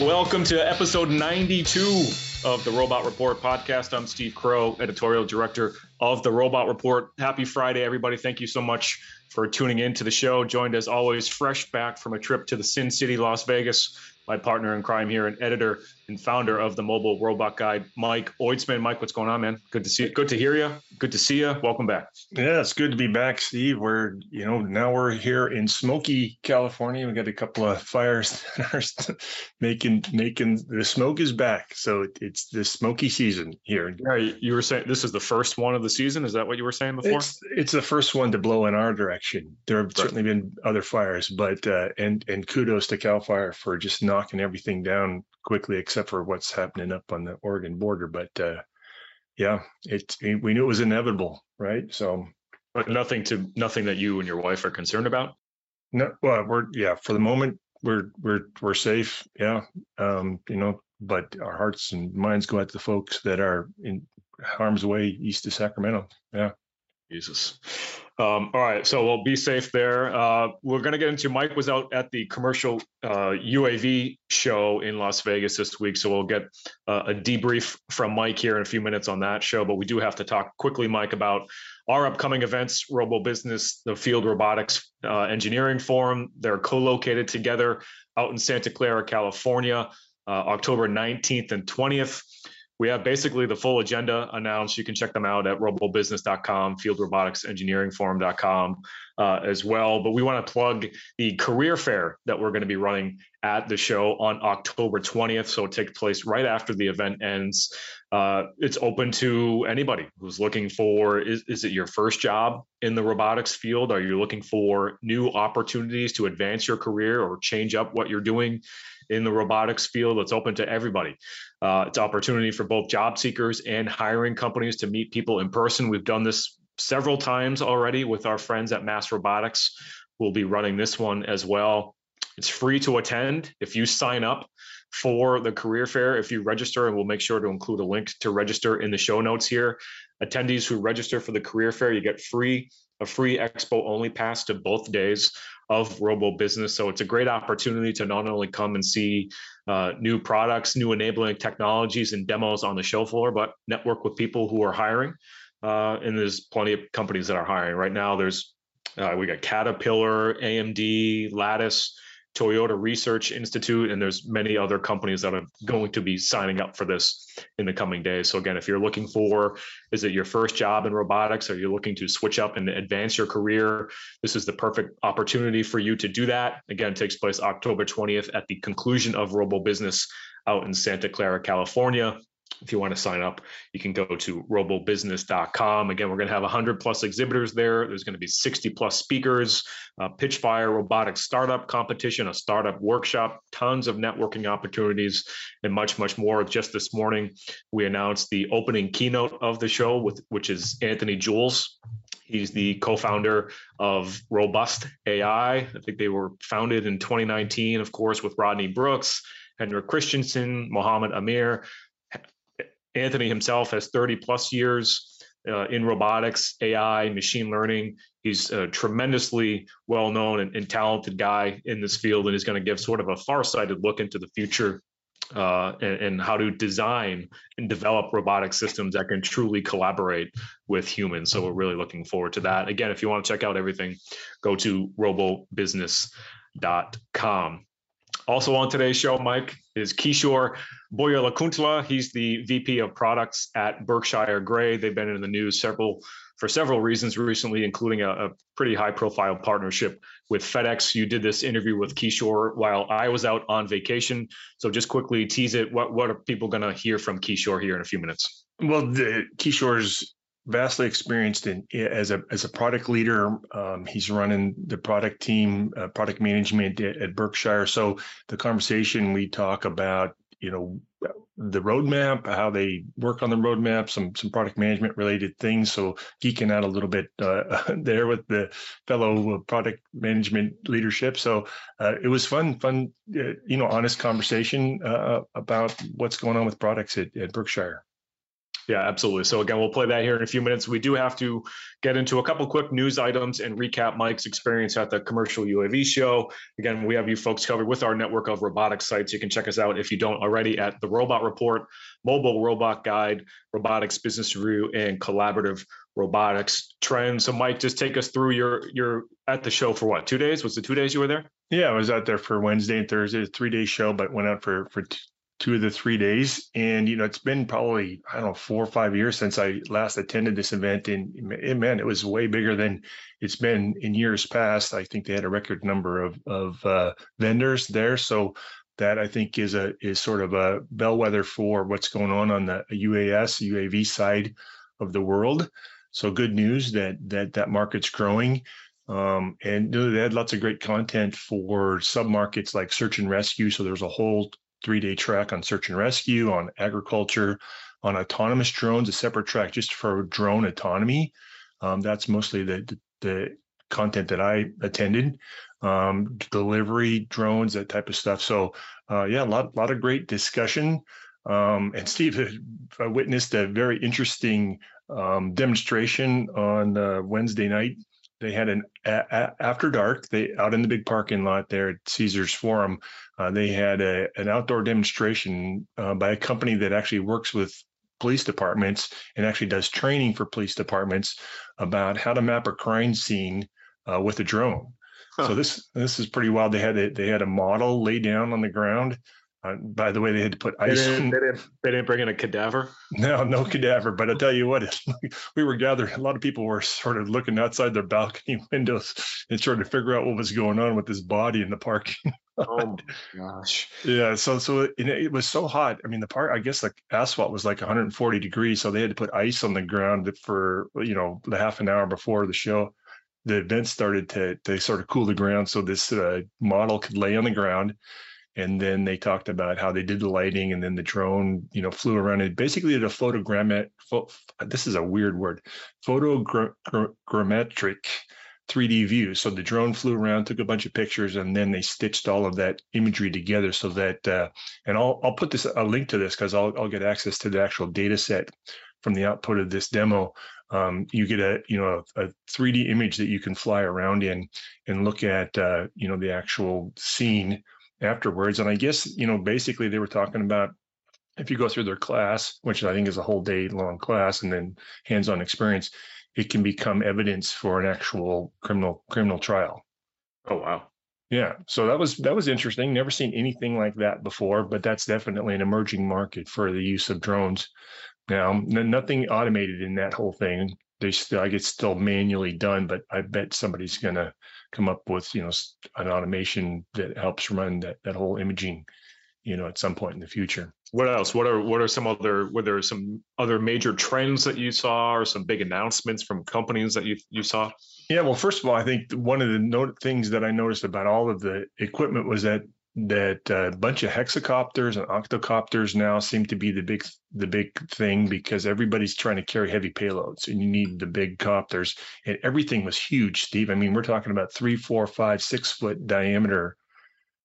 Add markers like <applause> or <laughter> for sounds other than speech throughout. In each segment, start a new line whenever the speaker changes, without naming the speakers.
Welcome to episode 92 of the Robot Report podcast. I'm Steve Crowe, editorial director of the Robot Report. Happy Friday, everybody. Thank you so much for tuning in to the show. Joined as always, fresh back from a trip to the Sin City, Las Vegas. My partner in crime here and editor and founder of the Mobile Robot Guide, Mike Oitzman. Mike, what's going on, man? Good to see you. Good to hear you. Good to see you. Welcome back.
Yeah, it's good to be back, Steve. We're, you know, now we're here in smoky California. We got a couple of fires <laughs> that are making making the smoke is back. So it's the smoky season here.
Yeah, you were saying this is the first one of the season. Is that what you were saying before?
It's, it's the first one to blow in our direction. There have right. certainly been other fires, but uh, and and kudos to Cal Fire for just knocking everything down quickly, except for what's happening up on the Oregon border. But uh, yeah, it, it, we knew it was inevitable, right? So,
but nothing to nothing that you and your wife are concerned about.
No, well, we're yeah, for the moment we're we're we're safe. Yeah, um, you know, but our hearts and minds go out to the folks that are in harm's way east of Sacramento. Yeah.
Jesus. Um, all right, so we'll be safe there. Uh, we're going to get into Mike was out at the commercial uh, UAV show in Las Vegas this week, so we'll get uh, a debrief from Mike here in a few minutes on that show. But we do have to talk quickly, Mike, about our upcoming events: Robo Business, the Field Robotics uh, Engineering Forum. They're co-located together out in Santa Clara, California, uh, October 19th and 20th we have basically the full agenda announced. You can check them out at robobusiness.com, fieldroboticsengineeringforum.com uh, as well. But we want to plug the career fair that we're going to be running at the show on October 20th. So it takes place right after the event ends. Uh, it's open to anybody who's looking for is, is it your first job in the robotics field? Are you looking for new opportunities to advance your career or change up what you're doing? In the robotics field. It's open to everybody. Uh, it's opportunity for both job seekers and hiring companies to meet people in person. We've done this several times already with our friends at Mass Robotics. We'll be running this one as well. It's free to attend if you sign up for the career fair. If you register, and we'll make sure to include a link to register in the show notes here. Attendees who register for the career fair, you get free a free expo only pass to both days of Robo Business. So it's a great opportunity to not only come and see uh, new products, new enabling technologies, and demos on the show floor, but network with people who are hiring. Uh, and there's plenty of companies that are hiring right now. There's uh, we got Caterpillar, AMD, Lattice, Toyota Research Institute, and there's many other companies that are going to be signing up for this in the coming days. So again, if you're looking for, is it your first job in robotics? Are you looking to switch up and advance your career? This is the perfect opportunity for you to do that. Again, takes place October 20th at the conclusion of Robo Business out in Santa Clara, California if you want to sign up, you can go to robobusiness.com. Again, we're going to have 100 plus exhibitors there. There's going to be 60 plus speakers, uh, Pitchfire robotic startup competition, a startup workshop, tons of networking opportunities, and much, much more. Just this morning, we announced the opening keynote of the show, with which is Anthony Jules. He's the co-founder of Robust AI. I think they were founded in 2019, of course, with Rodney Brooks, Henrik Christensen, Mohamed Amer. Anthony himself has 30 plus years uh, in robotics, AI, machine learning. He's a tremendously well known and, and, talented guy in this field, and he's going to give sort of a far sighted look into the future uh, and, and, how to design and develop robotic systems that can truly collaborate with humans. So we're really looking forward to that. Again, if you want to check out everything, go to robobusiness.com. Also on today's show, Mike, is Kishore Boyalakuntla. He's the VP of products at Berkshire Grey. They've been in the news several for several reasons recently, including a, a pretty high profile partnership with FedEx. You did this interview with Kishore while I was out on vacation. So just quickly tease it. What, what are people going to hear from Kishore here in a few minutes?
Well, the Kishore's vastly experienced in as a as a product leader. Um, he's running the product team, uh, product management at, at, Berkshire. So the conversation we talk about, you know, the roadmap, how they work on the roadmap, some some product management related things. So geeking out a little bit uh, <laughs> there with the fellow product management leadership. So uh, it was fun, fun, uh, you know, honest conversation uh, about what's going on with products at, at Berkshire.
Yeah, absolutely. So again, we'll play that here in a few minutes. We do have to get into a couple quick news items and recap Mike's experience at the commercial UAV show. Again, we have you folks covered with our network of robotics sites. You can check us out if you don't already at the Robot Report, Mobile Robot Guide, Robotics Business Review, and Collaborative Robotics Trends. So Mike, just take us through your your at the show for what? Two days? Was it two days you were there?
Yeah, I was out there for Wednesday and Thursday, three day show, but went out for for two of the three days. And, you know, it's been probably, I don't know, four or five years since I last attended this event. And man, it was way bigger than it's been in years past. I think they had a record number of, of uh, vendors there. So that I think is a is sort of a bellwether for what's going on on the UAS UAV side of the world. So good news that that that market's growing. Um, and they had lots of great content for sub markets like search and rescue. So there's a whole three day track on search and rescue, on agriculture, on autonomous drones, a separate track just for drone autonomy. Um, that's mostly the, the, the content that I attended. Um, delivery drones, that type of stuff. So uh, yeah, a lot, lot of great discussion. Um, and Steve <laughs> I witnessed a very interesting um, demonstration on uh, Wednesday night they had an a, a, after dark they out in the big parking lot there at caesars forum uh, they had a, an outdoor demonstration uh, by a company that actually works with police departments and actually does training for police departments about how to map a crime scene uh, with a drone huh. so this this is pretty wild they had a, they had a model lay down on the ground uh, by the way, they had to put ice.
They didn't, they didn't, they didn't, bring in a cadaver.
No, no cadaver. But I tell you what, <laughs> we were gathered. A lot of people were sort of looking outside their balcony <laughs> windows and trying to figure out what was going on with this body in the parking. <laughs>
oh gosh.
Yeah. So so it, it, was so hot. I mean, the part I guess the asphalt was like 140 degrees, so they had to put ice on the ground for you know the half an hour before the show. The event started to to sort of cool the ground, so this uh, model could lay on the ground and then they talked about how they did the lighting and then the drone you know flew around and basically did a photogrammet this is a weird word photogrammetric 3d view. So the drone flew around took a bunch of pictures and then they stitched all of that imagery together so that uh, and i'll i'll put this a link to this because I'll, I'll get access to the actual data set from the output of this demo. Um, you get a you know a, a, 3d image that you can fly around in and look at uh, you know the actual scene afterwards. And I guess, you know, basically they were talking about if you go through their class, which I think is a whole day long class and then hands-on experience, it can become evidence for an actual criminal criminal trial.
Oh wow.
Yeah. So that was that was interesting. Never seen anything like that before, but that's definitely an emerging market for the use of drones. Now, nothing automated in that whole thing. They still, I get still manually done, but I bet somebody's gonna come up with you know an automation that helps run that that whole imaging you know at some point in the future.
What else? What are what are some other were there some other major trends that you saw or some big announcements from companies that you you saw?
Yeah well first of all i think one of the note things that i noticed about all of the equipment was that that a bunch of hexacopters and octocopters now seem to be the big the big thing because everybody's trying to carry heavy payloads and you need the big copters. And everything was huge steve. I mean we're talking about three four five six foot diameter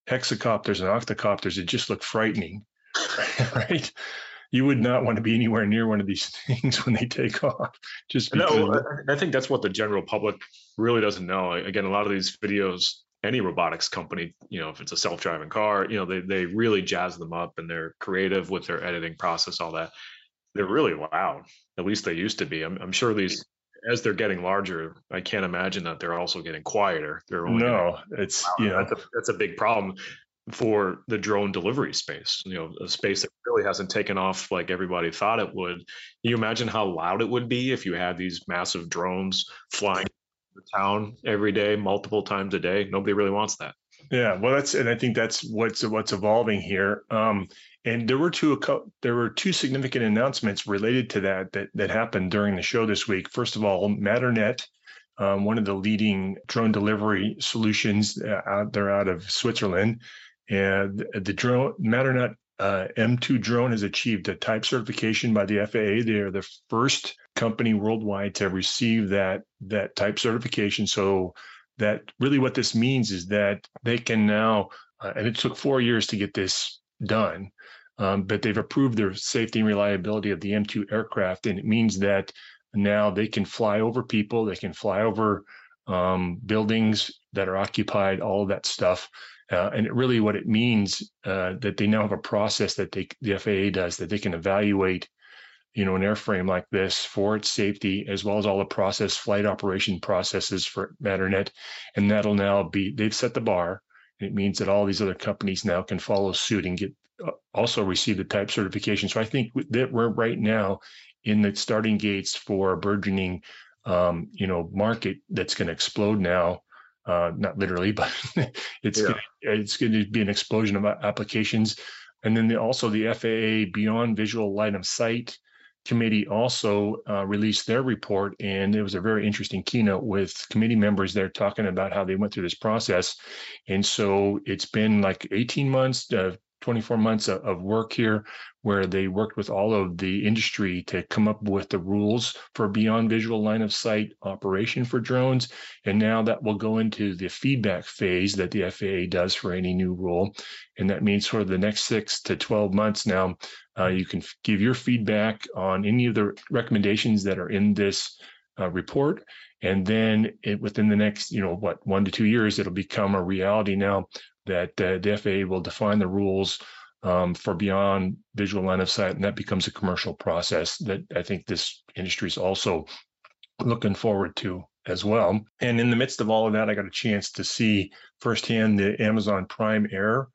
hexacopters and octocopters it just looked frightening <laughs> right? You would not want to be anywhere near one of these <laughs> things when they take off just
because no i think that's what the general public really doesn't know. Again a lot of these videos any robotics company, you know, if it's a self-driving car, you know, they they really jazz them up and they're creative with their editing process, all that. They're really loud. At least they used to be. I'm, I'm sure these as they're getting larger, I can't imagine that they're also getting quieter. They're
only no, it's you know
that's a, that's a big problem for the drone delivery space. You know, a space that really hasn't taken off like everybody thought it would. Can you imagine how loud it would be if you had these massive drones flying the town every day, multiple times a day. Nobody really wants that.
Yeah, well, that's and I think that's what's what's evolving here. Um, and there were two a couple. there were two significant announcements related to that that that happened during the show this week. First of all, Matternet, um, one of the leading drone delivery solutions uh, out there out of Switzerland, and the drone Matternet uh, M2 drone has achieved a type certification by the FAA. They are the first company worldwide to receive that that type certification. So that really what this means is that they can now, uh, and it took four years to get this done. um, but they've approved their safety and reliability of the M2 aircraft, and it means that now they can fly over people, they can fly over um, buildings that are occupied, all of that stuff. Uh, and it really what it means uh, that they now have a process that they, the FAA does that they can evaluate, you know, an airframe like this for its safety as well as all the process flight operation processes for Matternet, and that'll now be they've set the bar. It means that all these other companies now can follow suit and get uh, also receive the type certification. So I think that we're right now in the starting gates for a burgeoning, um, you know, market that's going to explode now. Uh, not literally, <laughs> but it's yeah. gonna, it's going to be an explosion of applications. And then the, also the FAA Beyond Visual Line of Sight committee also uh, released their report, and it was a very interesting keynote with committee members there talking about how they went through this process. And so it's been like 18 months, uh, 24 months of work here where they worked with all of the industry to come up with the rules for beyond visual line of sight operation for drones. And now that will go into the feedback phase that the FAA does for any new rule. And that means for the next six to 12 months now, uh, you can give your feedback on any of the recommendations that are in this uh, report. And then it, within the next, you know, what, one to two years, it'll become a reality now that uh, the FAA will define the rules um, for beyond visual line of sight, and that becomes a commercial process that I think this industry is also looking forward to as well. And in the midst of all of that, I got a chance to see firsthand the Amazon Prime Air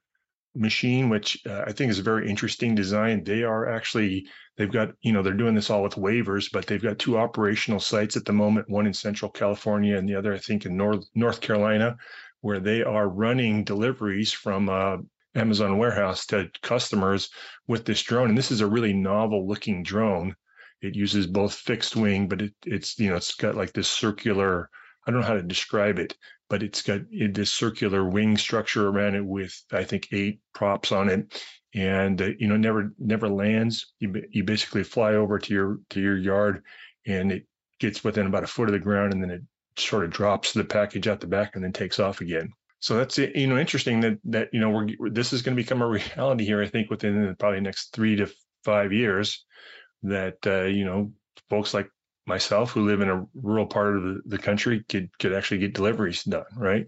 machine, which uh, I think is a very interesting design. They are actually they've got you know they're doing this all with waivers, but they've got two operational sites at the moment, one in Central California and the other I think in North North Carolina, where they are running deliveries from uh, Amazon warehouse to customers with this drone. And this is a really novel looking drone. It uses both fixed wing, but it, it's you know it's got like this circular. I don't know how to describe it, but it's got this circular wing structure around it with I think eight props on it, and uh, you know never never lands. You you basically fly over to your to your yard, and it gets within about a foot of the ground, and then it sort of drops the package out the back and then takes off again. So that's you know interesting that that you know we're this is going to become a <laughs> reality here. I think within probably next three to five years, that uh, you know folks like myself who live in a rural part of the, the country could could actually get deliveries done, right?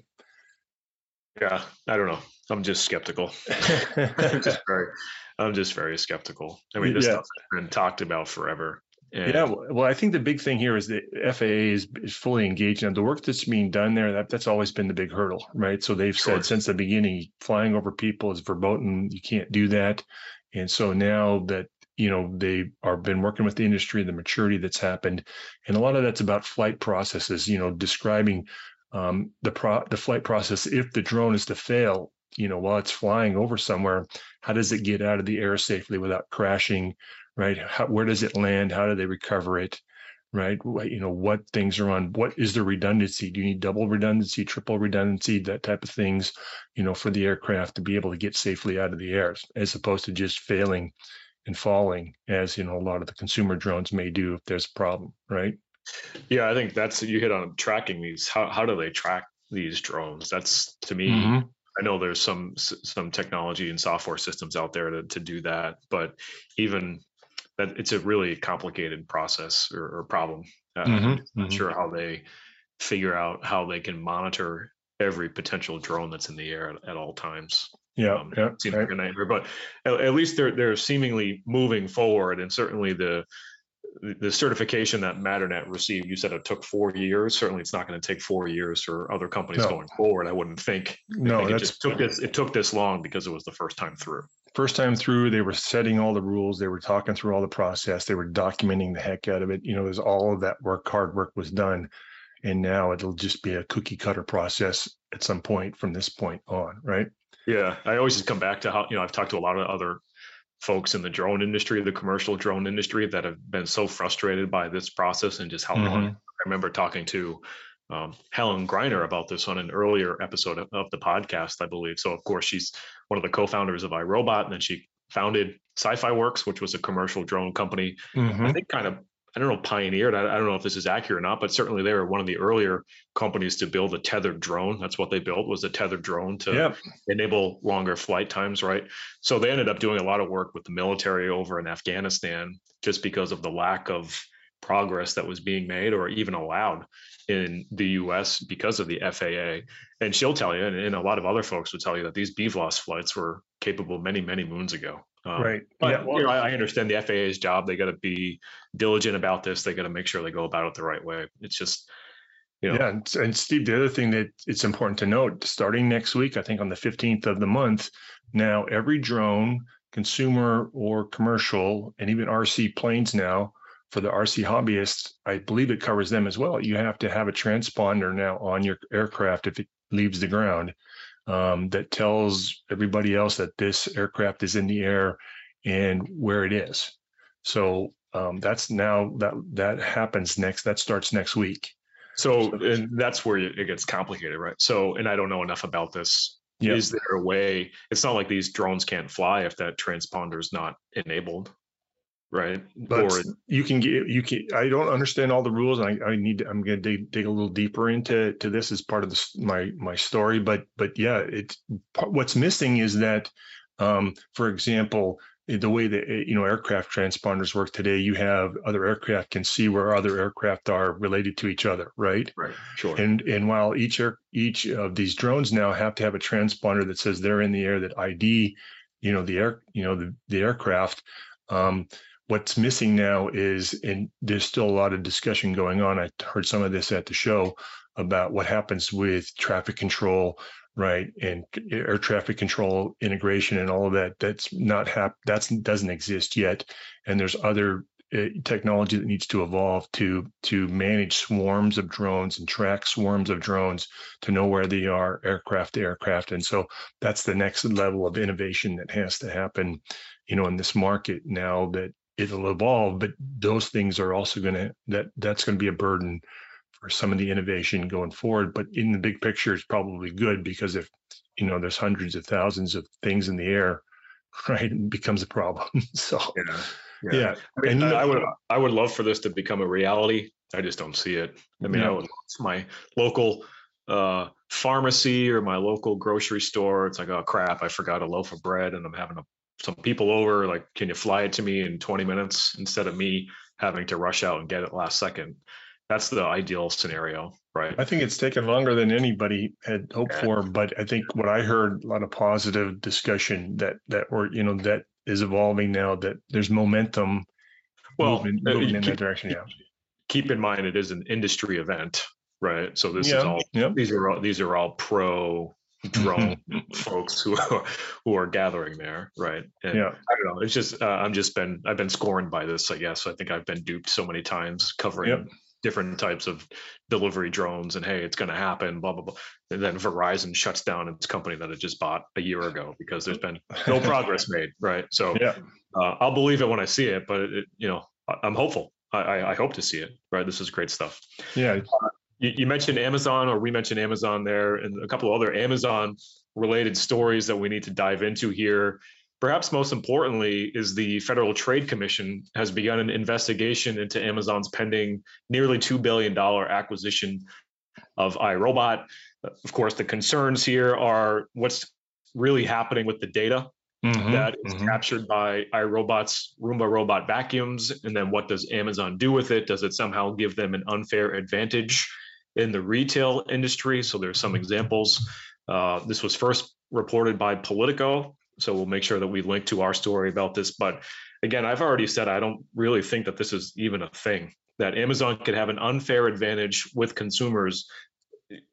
Yeah, I don't know. I'm just skeptical. <laughs> I'm just very, I'm just very skeptical. I mean, this yeah. stuff's been talked about forever.
And yeah, well, I think the big thing here is the FAA is, is fully engaged now. The work that's being done there, that, that's always been the big hurdle, right? So they've sure. said since the beginning, flying over people is verboten. You can't do that. And so now that you know they are been working with the industry, the maturity that's happened, and a lot of that's about flight processes. You know, describing um, the pro the flight process if the drone is to fail. You know, while it's flying over somewhere, how does it get out of the air safely without crashing? Right? How, where does it land? How do they recover it? Right? You know, what things are on, what is the redundancy? Do you need double redundancy, triple redundancy, that type of things, you know, for the aircraft to be able to get safely out of the air as opposed to just failing and falling as, you know, a lot of the consumer drones may do if there's a problem, right?
Yeah, I think that's, you hit on tracking these. How, how do they track these drones? That's to me, mm-hmm. I know there's some some technology and software systems out there to, to do that, but even that it's a really complicated process or, or problem. Uh, mm-hmm, I'm not mm-hmm. sure how they figure out how they can monitor every potential drone that's in the air at, at all times.
Yeah, um, yeah,
seems right. like a nightmare, but at, at, least they're they're seemingly moving forward, and certainly the the certification that Matternet received, you said it took four years. Certainly, it's not going to take four years for other companies no. going forward. I wouldn't think.
No,
think it just took this. It took this long because it was the first time through
first time through, they were setting all the rules. They were talking through all the process. They were documenting the heck out of it. You know, as all of that work, hard work was done. And now it'll just be a cookie cutter process at some point from this point on, right?
Yeah. I always just come back to how, you know, I've talked to a lot of other folks in the drone industry, the commercial drone industry that have been so frustrated by this process and just how mm-hmm. long. I remember talking to um, Helen Greiner about this on an earlier episode of, of, the podcast, I believe. So, of course, she's one of the co-founders of iRobot, and then she founded CyPhy Works, which was a commercial drone company. Mm-hmm. I think kind of I don't know, pioneered. I, I, don't know if this is accurate or not, but certainly they were one of the earlier companies to build a tethered drone. That's what they built was a tethered drone to yep. enable longer flight times, right? So they ended up doing a lot of work with the military over in Afghanistan just because of the lack of progress that was being made or even allowed in the US because of the FAA. And she'll tell you, and, and a lot of other folks would tell you that these BVLOS flights were capable many, many moons ago.
Um, right.
But yeah. Well, you know, I, I, understand the FAA's job. They got to be diligent about this. They got to make sure they go about it the right way. It's just, you know.
Yeah. And, and Steve, the other thing that it's important to note starting next week, I think on the 15th of the month, now every drone, consumer or commercial, and even RC planes now, for the RC hobbyists, I believe it covers them as well. You have to have a transponder now on your aircraft if it leaves the ground um, that tells everybody else that this aircraft is in the air and where it is. So um, that's now that that happens next. That starts next week.
So and that's where it gets complicated, right? So and I don't know enough about this. Yep. Is there a way? It's not like these drones can't fly if that transponder is not enabled right?
But you can get you can. I don't understand all the rules. I, I need. To, I'm going to dig, dig a little deeper into to this as part of this my my story. But but yeah, it's what's missing is that, um, for example, the way that eh, you know aircraft transponders work today, you have other aircraft can see where other aircraft are related to each other, right?
Right. Sure.
And and while each air, each of these drones now have to have a transponder that says they're in the air that ID, you know the air you know the the aircraft. Um, What's missing now is, and there's still a lot of discussion going on. I heard some of this at the show about what happens with traffic control, right, and air traffic control integration and all of that. That's not hap- That doesn't exist yet, and there's other uh, technology that needs to evolve to to manage swarms of drones and track swarms of drones to know where they are aircraft to aircraft and so that's the next level of innovation that has to happen you know in this market now that it'll evolve but those things are also going to that that's going to be a burden for some of the innovation going forward. But in the big picture it's probably good because if you know there's hundreds of thousands of things in the air <laughs> right it becomes a problem. <laughs> So
yeah yeah, yeah. I mean, and I would i would love for this to become a reality. I just don't see it. I mean yeah. i would my local uh, pharmacy or my local grocery store. It's like oh crap i forgot a loaf of bread and i'm having a some people over like can you fly it to me in 20 minutes instead of me having to rush out and get it last second that's the ideal scenario right
i think it's taken longer than anybody had hoped yeah. for but i think what i heard a lot of positive discussion that that were you know that is evolving now that there's momentum
well moving,
uh, moving in keep, that direction yeah
keep in mind it is an industry event right so this yeah. is all yeah. these are all these are all pro drone <laughs> folks who are, who are gathering there, right? And yeah, I don't know. It's just uh, I'm just been I've been scorned by this. I guess I think I've been duped so many times covering yep. different types of delivery drones, and hey, it's going to happen, blah blah blah. And then Verizon shuts down its company that it just bought a year ago because there's been no <laughs> progress made, right? So yeah, uh, I'll believe it when I see it, but it, you know I'm hopeful. I, I, hope to see it. Right, this is great stuff.
Yeah,
uh, you, you mentioned Amazon, or we mentioned Amazon there, and a couple of other Amazon related stories that we need to dive into here. Perhaps most importantly is the Federal Trade Commission has begun an investigation into Amazon's pending nearly $2 billion acquisition of iRobot. Of course, the concerns here are what's really happening with the data mm-hmm, that is mm-hmm. captured by iRobot's Roomba robot vacuums. And then what does Amazon do with it? Does it somehow give them an unfair advantage in the retail industry. So there's some examples. Uh, this was first reported by Politico. So we'll make sure that we link to our story about this. But again, I've already said I don't really think that this is even a thing, that Amazon could have an unfair advantage with consumers.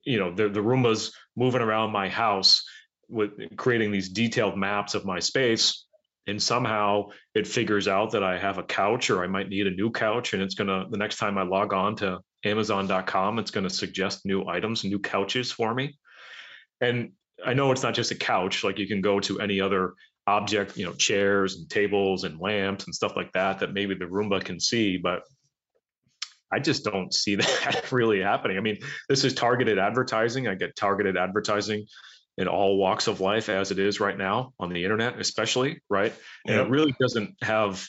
You know, the, the Roombas moving around my house with creating these detailed maps of my space and somehow it figures out that I have a couch or I might need a new couch and it's going to the next time I log on to amazon.com it's going to suggest new items, new couches for me. And I know it's not just a couch like you can go to any other object, you know, chairs and tables and lamps and stuff like that that maybe the Roomba can see, but I just don't see <laughs> that really happening. I mean, this is targeted advertising. I get targeted advertising in all walks of life as it is right now on the internet, especially, right? And it really doesn't have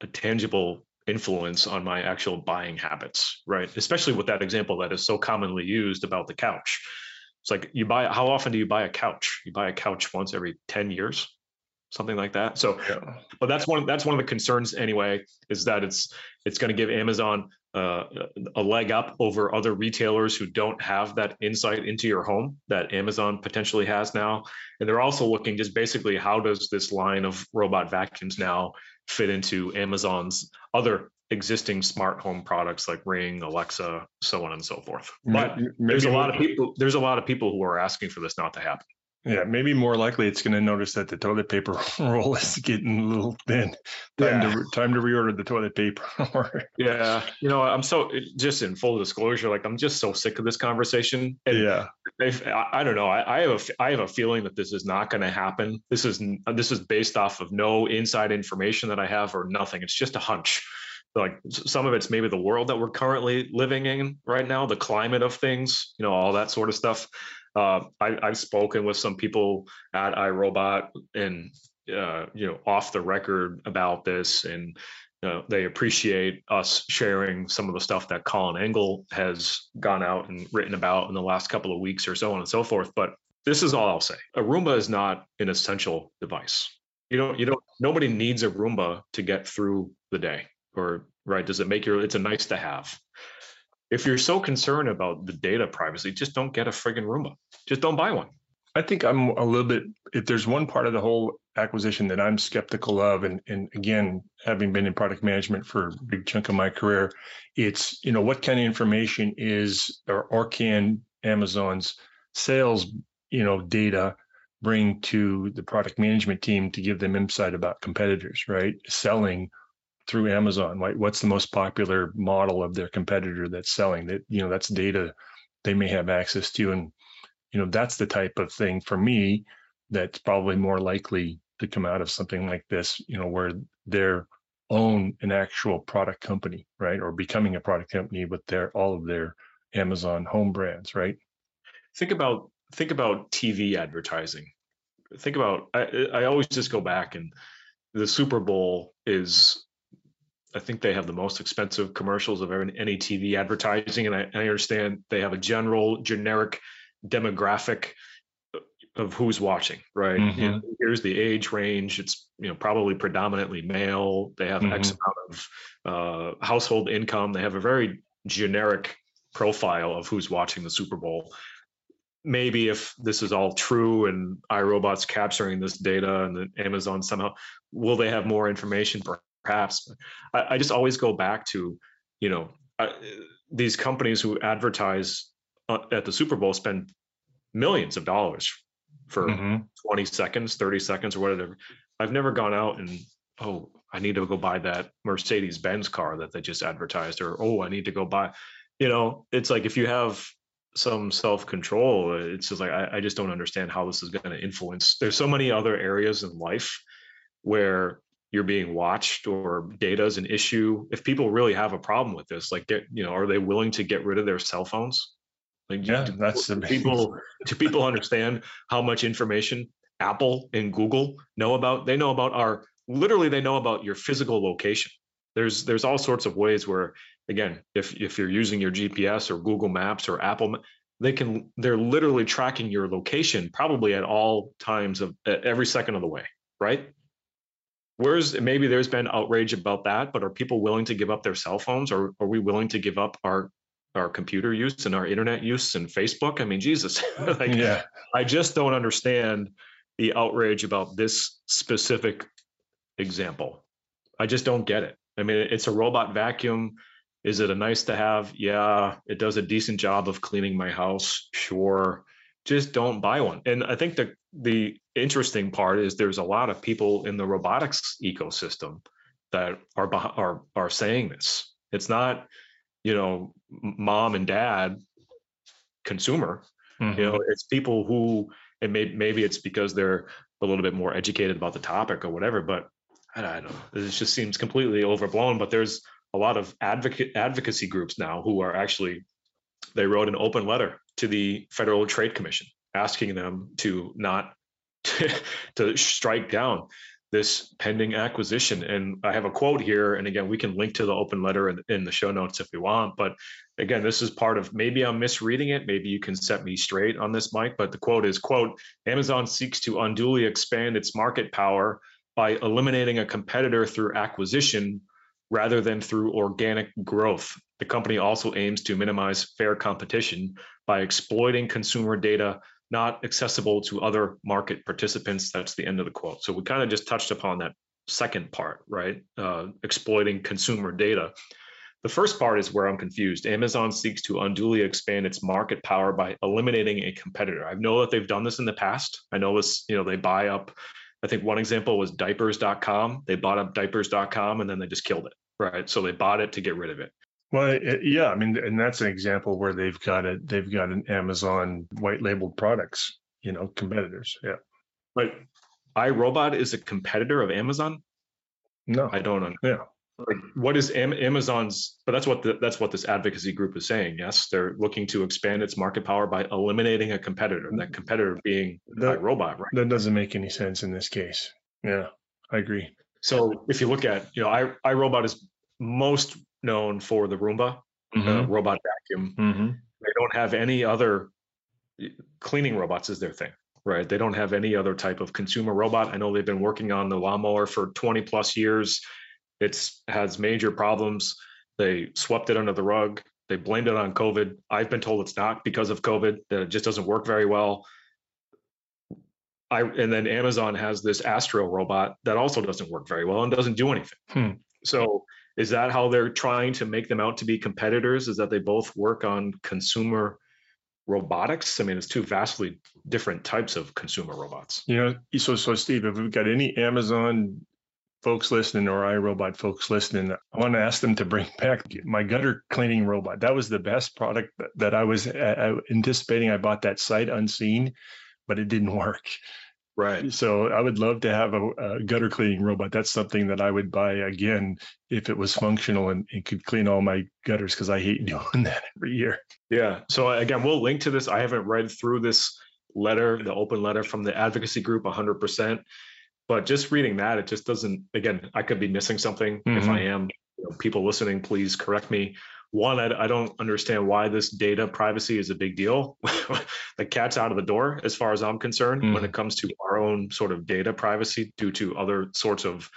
a tangible influence on my actual buying habits, right? Especially with that example that is so commonly used about the couch. It's like you buy how often do you buy a couch? You buy a couch once every 10 years, something like that. So yeah. but that's one that's one of the concerns anyway, is that it's it's going to give Amazon uh, a leg up over other retailers who don't have that insight into your home that Amazon potentially has now. And they're also looking just basically how does this line of robot vacuums now fit into Amazon's other existing smart home products like Ring, Alexa, so on and so forth. But maybe, there's a lot of people there's a lot of people who are asking for this not to happen.
Yeah, maybe more likely it's going to notice that the toilet paper <laughs> roll is getting a little thin. Time yeah. to time to reorder the toilet paper. <laughs>
yeah, you know, I'm so just in full disclosure, like I'm just so sick of this conversation.
And yeah,
if, I, don't know. I, I, have a I have a feeling that this is not going to happen. This is this is based off of no inside information that I have or nothing. It's just a hunch. Like some of it's maybe the world that we're currently living in right now, the climate of things, you know, all that sort of stuff uh, I, have spoken with some people at iRobot and uh, you know off the record about this, and you know, they appreciate us sharing some of the stuff that Colin Angle has gone out and written about in the last couple of weeks or so on and so forth. But this is all I'll say: a Roomba is not an essential device. You don't. You don't. Nobody needs a Roomba to get through the day, or right? Does it make your? It's a nice to have if you're so concerned about the data privacy, just don't get a friggin' Roomba. Just don't buy one.
I think I'm a little bit. If there's one part of the whole acquisition that I'm skeptical of, and and again, having been in product management for a big chunk of my career, it's you know what kind of information is or or can Amazon's sales you know data bring to the product management team to give them insight about competitors, right? Selling through Amazon? Like, what's the most popular model of their competitor that's selling? That you know, that's data they may have access to, and you know, that's the type of thing for me that's probably more likely to come out of something like this. You know, where they're own an actual product company, right, or becoming a product company with their all of their Amazon home brands, right?
Think about think about TV advertising. Think about I, I always just go back and the Super Bowl is I think they have the most expensive commercials of any TV advertising, and I, I understand they have a general generic demographic of who's watching, right? Mm-hmm. here's the age range. It's you know probably predominantly male. They have mm-hmm. X amount of uh, household income. They have a very generic profile of who's watching the Super Bowl. Maybe if this is all true and iRobot's capturing this data and then Amazon somehow, will they have more information? perhaps. I, I just always go back to, you know, I, these companies who advertise uh, at the Super Bowl spend millions of dollars for mm-hmm. 20 seconds, 30 seconds, or whatever. I've never gone out and, oh, I need to go buy that Mercedes Benz car that they just advertised, or, oh, I need to go buy. You know, it's like if you have some self control, it's just like, I, I just don't understand how this is going to influence. There's so many other areas in life where you're being watched or data is an issue if people really have a problem with this like get you know are they willing to get rid of their cell phones like
yeah do, that's
do people do people understand how much information apple and google know about? They know about our literally they know about your physical location. There's there's all sorts of ways where again if if you're using your gps or google maps or apple they can they're literally tracking your location probably at all times of every second of the way right? Where's maybe there's been outrage about that but are people willing to give up their cell phones? Or are we willing to give up our our computer use and our internet use and facebook. I mean jesus <laughs> like yeah. I just don't understand the outrage about this specific example. I just don't get it. I mean it's a robot vacuum. Is it a nice to have? Yeah it does a decent job of cleaning my house. Sure. Just don't buy one. And I think the the interesting part is there's a lot of people in the robotics ecosystem that are are are saying this. It's not, you know, mom and dad consumer. Mm-hmm. You know, it's people who and maybe maybe it's because they're a little bit more educated about the topic or whatever. But I don't know. It just seems completely overblown. But there's a lot of advocate advocacy groups now who are actually they wrote an open letter to the Federal Trade Commission asking them to not to, <laughs> to strike down this pending acquisition. And I have a quote here. And again, we can link to the open letter in, in, the show notes if we want. But again, this is part of maybe I'm misreading it. Maybe you can set me straight on this, Mike. But the quote is quote, Amazon seeks to unduly expand its market power by eliminating a competitor through acquisition rather than through organic growth. The company also aims to minimize fair competition by exploiting consumer data not accessible to other market participants. That's the end of the quote. So we kind of just touched upon that second part, right? Uh, exploiting consumer data. The first part is where I'm confused. Amazon seeks to unduly expand its market power by eliminating a competitor. I know that they've done this in the past. I know this, you know, they buy up, I think one example was diapers.com. They bought up diapers.com and then they just killed it, right? So they bought it to get rid of it.
Well, it, yeah, I mean, and that's an example where they've got a They've got an Amazon white labeled products, you know, competitors. Yeah,
but iRobot is a competitor of Amazon.
No,
I don't know.
Yeah,
like, what is Am- Amazon's? But that's what the, that's what this advocacy group is saying. Yes, they're looking to expand its market power by eliminating a competitor. That competitor being that, iRobot, right?
That doesn't make any sense in this case. Yeah, I agree.
So if you look at, you know, I, iRobot is most known for the Roomba, mm-hmm. uh, robot vacuum. Mm-hmm. They don't have any other cleaning robots is their thing, right? They don't have any other type of consumer robot. I know they've been working on the lawnmower for 20 plus years. It's has major problems. They swept it under the rug. They blamed it on COVID. I've been told it's not because of COVID, that it just doesn't work very well. I and then Amazon has this Astro robot that also doesn't work very well and doesn't do anything. Hmm. So is that how they're trying to make them out to be competitors? Is that they both work on consumer robotics? I mean, it's two vastly different types of consumer robots.
You know, so so Steve, if we've got any Amazon folks listening or iRobot folks listening, I want to ask them to bring back my gutter cleaning robot. That was the best product that I was uh, uh, anticipating. I bought that sight unseen, but it didn't work.
Right.
So I would love to have a, a, gutter cleaning robot. That's something that I would buy again if it was functional and, and could clean all my gutters because I hate <laughs> doing that every year.
Yeah. So again, we'll link to this. I haven't read through this letter, the open letter from the advocacy group 100%. But just reading that, it just doesn't, again, I could be missing something. Mm-hmm. If I am, you know, people listening, please correct me one, I, I, don't understand why this data privacy is a big deal. <laughs> the cat's out of the door, as far as I'm concerned, mm. when it comes to our own sort of data privacy due to other sorts of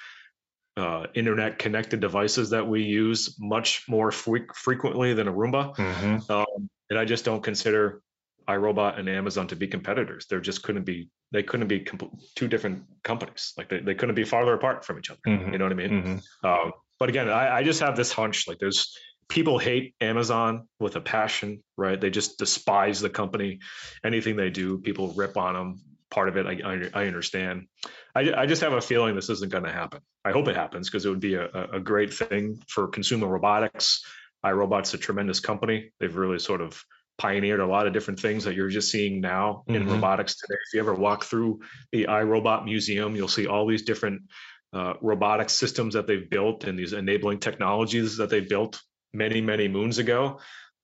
uh, internet connected devices that we use much more fre- frequently than a Roomba. Mm-hmm. Um, and I just don't consider iRobot and Amazon to be competitors. There just couldn't be, they couldn't be comp- two different companies. Like they, they couldn't be farther apart from each other. Mm-hmm. You know what I mean? Mm-hmm. Um, but again, I, I just have this hunch like there's, people hate Amazon with a passion, right? They just despise the company. Anything they do, people rip on them. Part of it, I, I, understand. I, I just have a feeling this isn't going to happen. I hope it happens because it would be a, a great thing for consumer robotics. iRobot's a tremendous company. They've really sort of pioneered a lot of different things that you're just seeing now in mm-hmm. robotics today. If you ever walk through the iRobot Museum, you'll see all these different uh, robotic systems that they've built and these enabling technologies that they've built many, many moons ago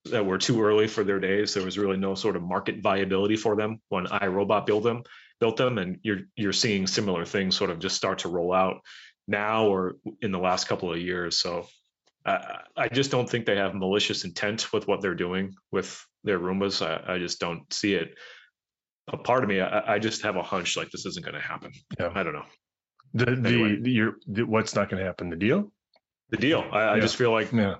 that were too early for their days. There was really no sort of market viability for them when iRobot built them, built them, and you're you're seeing similar things sort of just start to roll out now or in the last couple of years. So I, I just don't think they have malicious intent with what they're doing with their Roombas. I, I just don't see it. A part of me, I, I just have a hunch like this isn't going to happen. Yeah. I don't know.
The anyway. the, your the, what's not going to happen? The deal?
the deal. I, yeah. I just feel like yeah.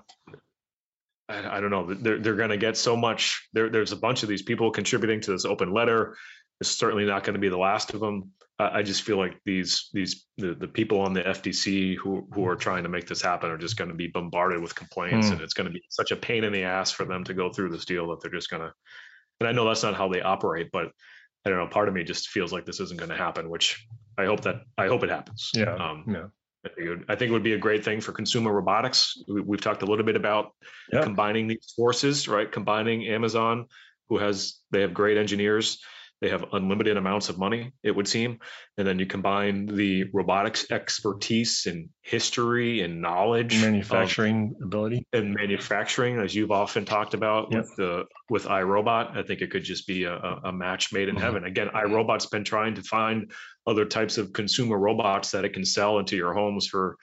I, I don't know. They're they're going to get so much. There, there's a bunch of these people contributing to this open letter. It's certainly not going to be the last of them. I, I just feel like these these the, the people on the FTC who who are trying to make this happen are just going to be bombarded with complaints, mm. and it's going to be such a pain in the ass for them to go through this deal that they're just going to. And I know that's not how they operate, but I don't know. Part of me just feels like this isn't going to happen, which I hope that I hope it happens.
Yeah. Um, yeah.
I think, would, I think it would be a great thing for consumer robotics. We, have talked a little bit about yeah. combining these forces, right? Combining Amazon, who has they have great engineers, they have unlimited amounts of money, it would seem. And then you combine the robotics expertise and history and knowledge,
manufacturing of, ability,
and manufacturing, as you've often talked about yep. with the with iRobot. I think it could just be a, a match made in mm-hmm. heaven. Again, iRobot's been trying to find other types of consumer robots that it can sell into your homes for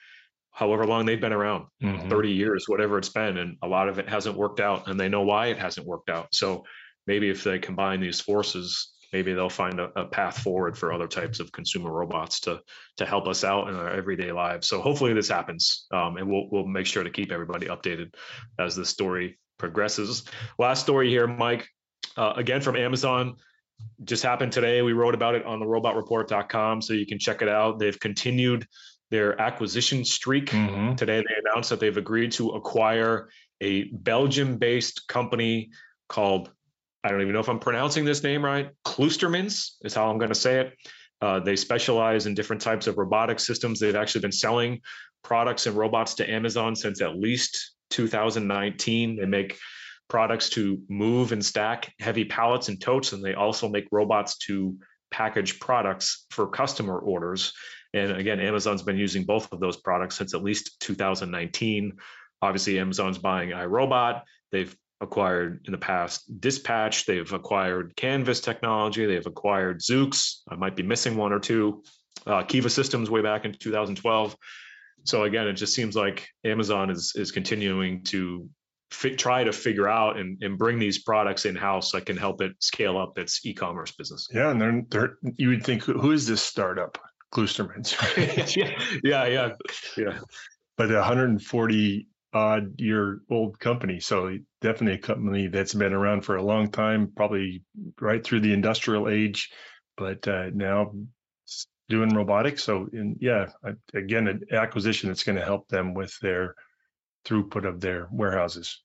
however long they've been around mm-hmm. 30 years whatever it's been and a lot of it hasn't worked out and they know why it hasn't worked out so maybe if they combine these forces maybe they'll find a, a, path forward for other types of consumer robots to to help us out in our everyday lives. So hopefully this happens, um, and we'll we'll make sure to keep everybody updated as the story progresses. Last story here, Mike, uh, again from Amazon. Just happened today. We wrote about it on the robotreport.com, so you can check it out. They've continued their acquisition streak. Mm-hmm. Today, they announced that they've agreed to acquire a Belgium based company called I don't even know if I'm pronouncing this name right. Cloostermans is how I'm going to say it. Uh, they specialize in different types of robotic systems. They've actually been selling products and robots to Amazon since at least 2019. They make products to move and stack heavy pallets and totes, and they also make robots to package products for customer orders. And again, Amazon's been using both of those products since at least 2019. Obviously, Amazon's buying iRobot. They've acquired in the past Dispatch, they've acquired Canvas technology, they've acquired Zoox. I might be missing one or two. Uh, Kiva Systems way back in 2012. So again, it just seems like Amazon is is continuing to fit, try to figure out and, and bring these products in house that can help it scale up its e-commerce business.
Yeah, and they're, they're you would think who is this startup? Cloostermans.
yeah, <laughs> yeah, yeah, yeah.
But 140 odd year old company. So definitely a company that's been around for a long time, probably right through the industrial age, but uh, now doing robotics. So in, yeah, again, an acquisition that's going to help them with their throughput of their warehouses.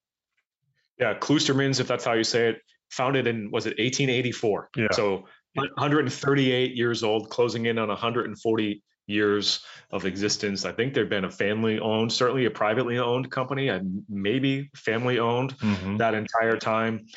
Yeah, Cloostermans, if that's how you say it, founded in was it 1884? Yeah. So 138 years old, closing in on 140 years of existence. I think they've been a family owned, certainly a privately owned company, and maybe family owned mm-hmm. that entire time.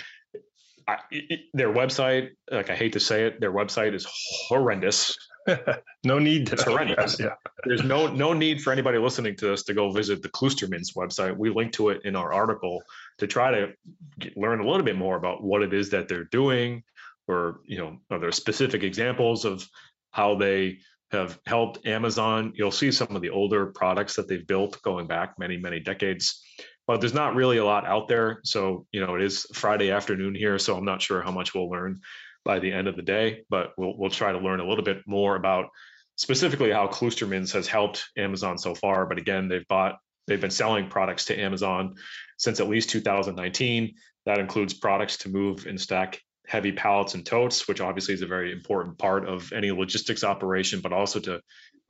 I, it, their website, like I hate to say it, their website is horrendous. <laughs>
no need to.
It's horrendous. <laughs> yeah. There's no no need for anybody listening to this to go visit the Cloostermans website. We link to it in our article to try to get, learn a little bit more about what it is that they're doing, or you know, are there specific examples of how they have helped Amazon. You'll see some of the older products that they've built going back many, many decades. But there's not really a lot out there. So, you know, it is Friday afternoon here. So I'm not sure how much we'll learn by the end of the day, but we'll, we'll try to learn a little bit more about specifically how Cloostermans has helped Amazon so far. But again, they've bought, they've been selling products to Amazon since at least 2019. That includes products to move and stack heavy pallets and totes, which obviously is a very important part of any logistics operation, but also to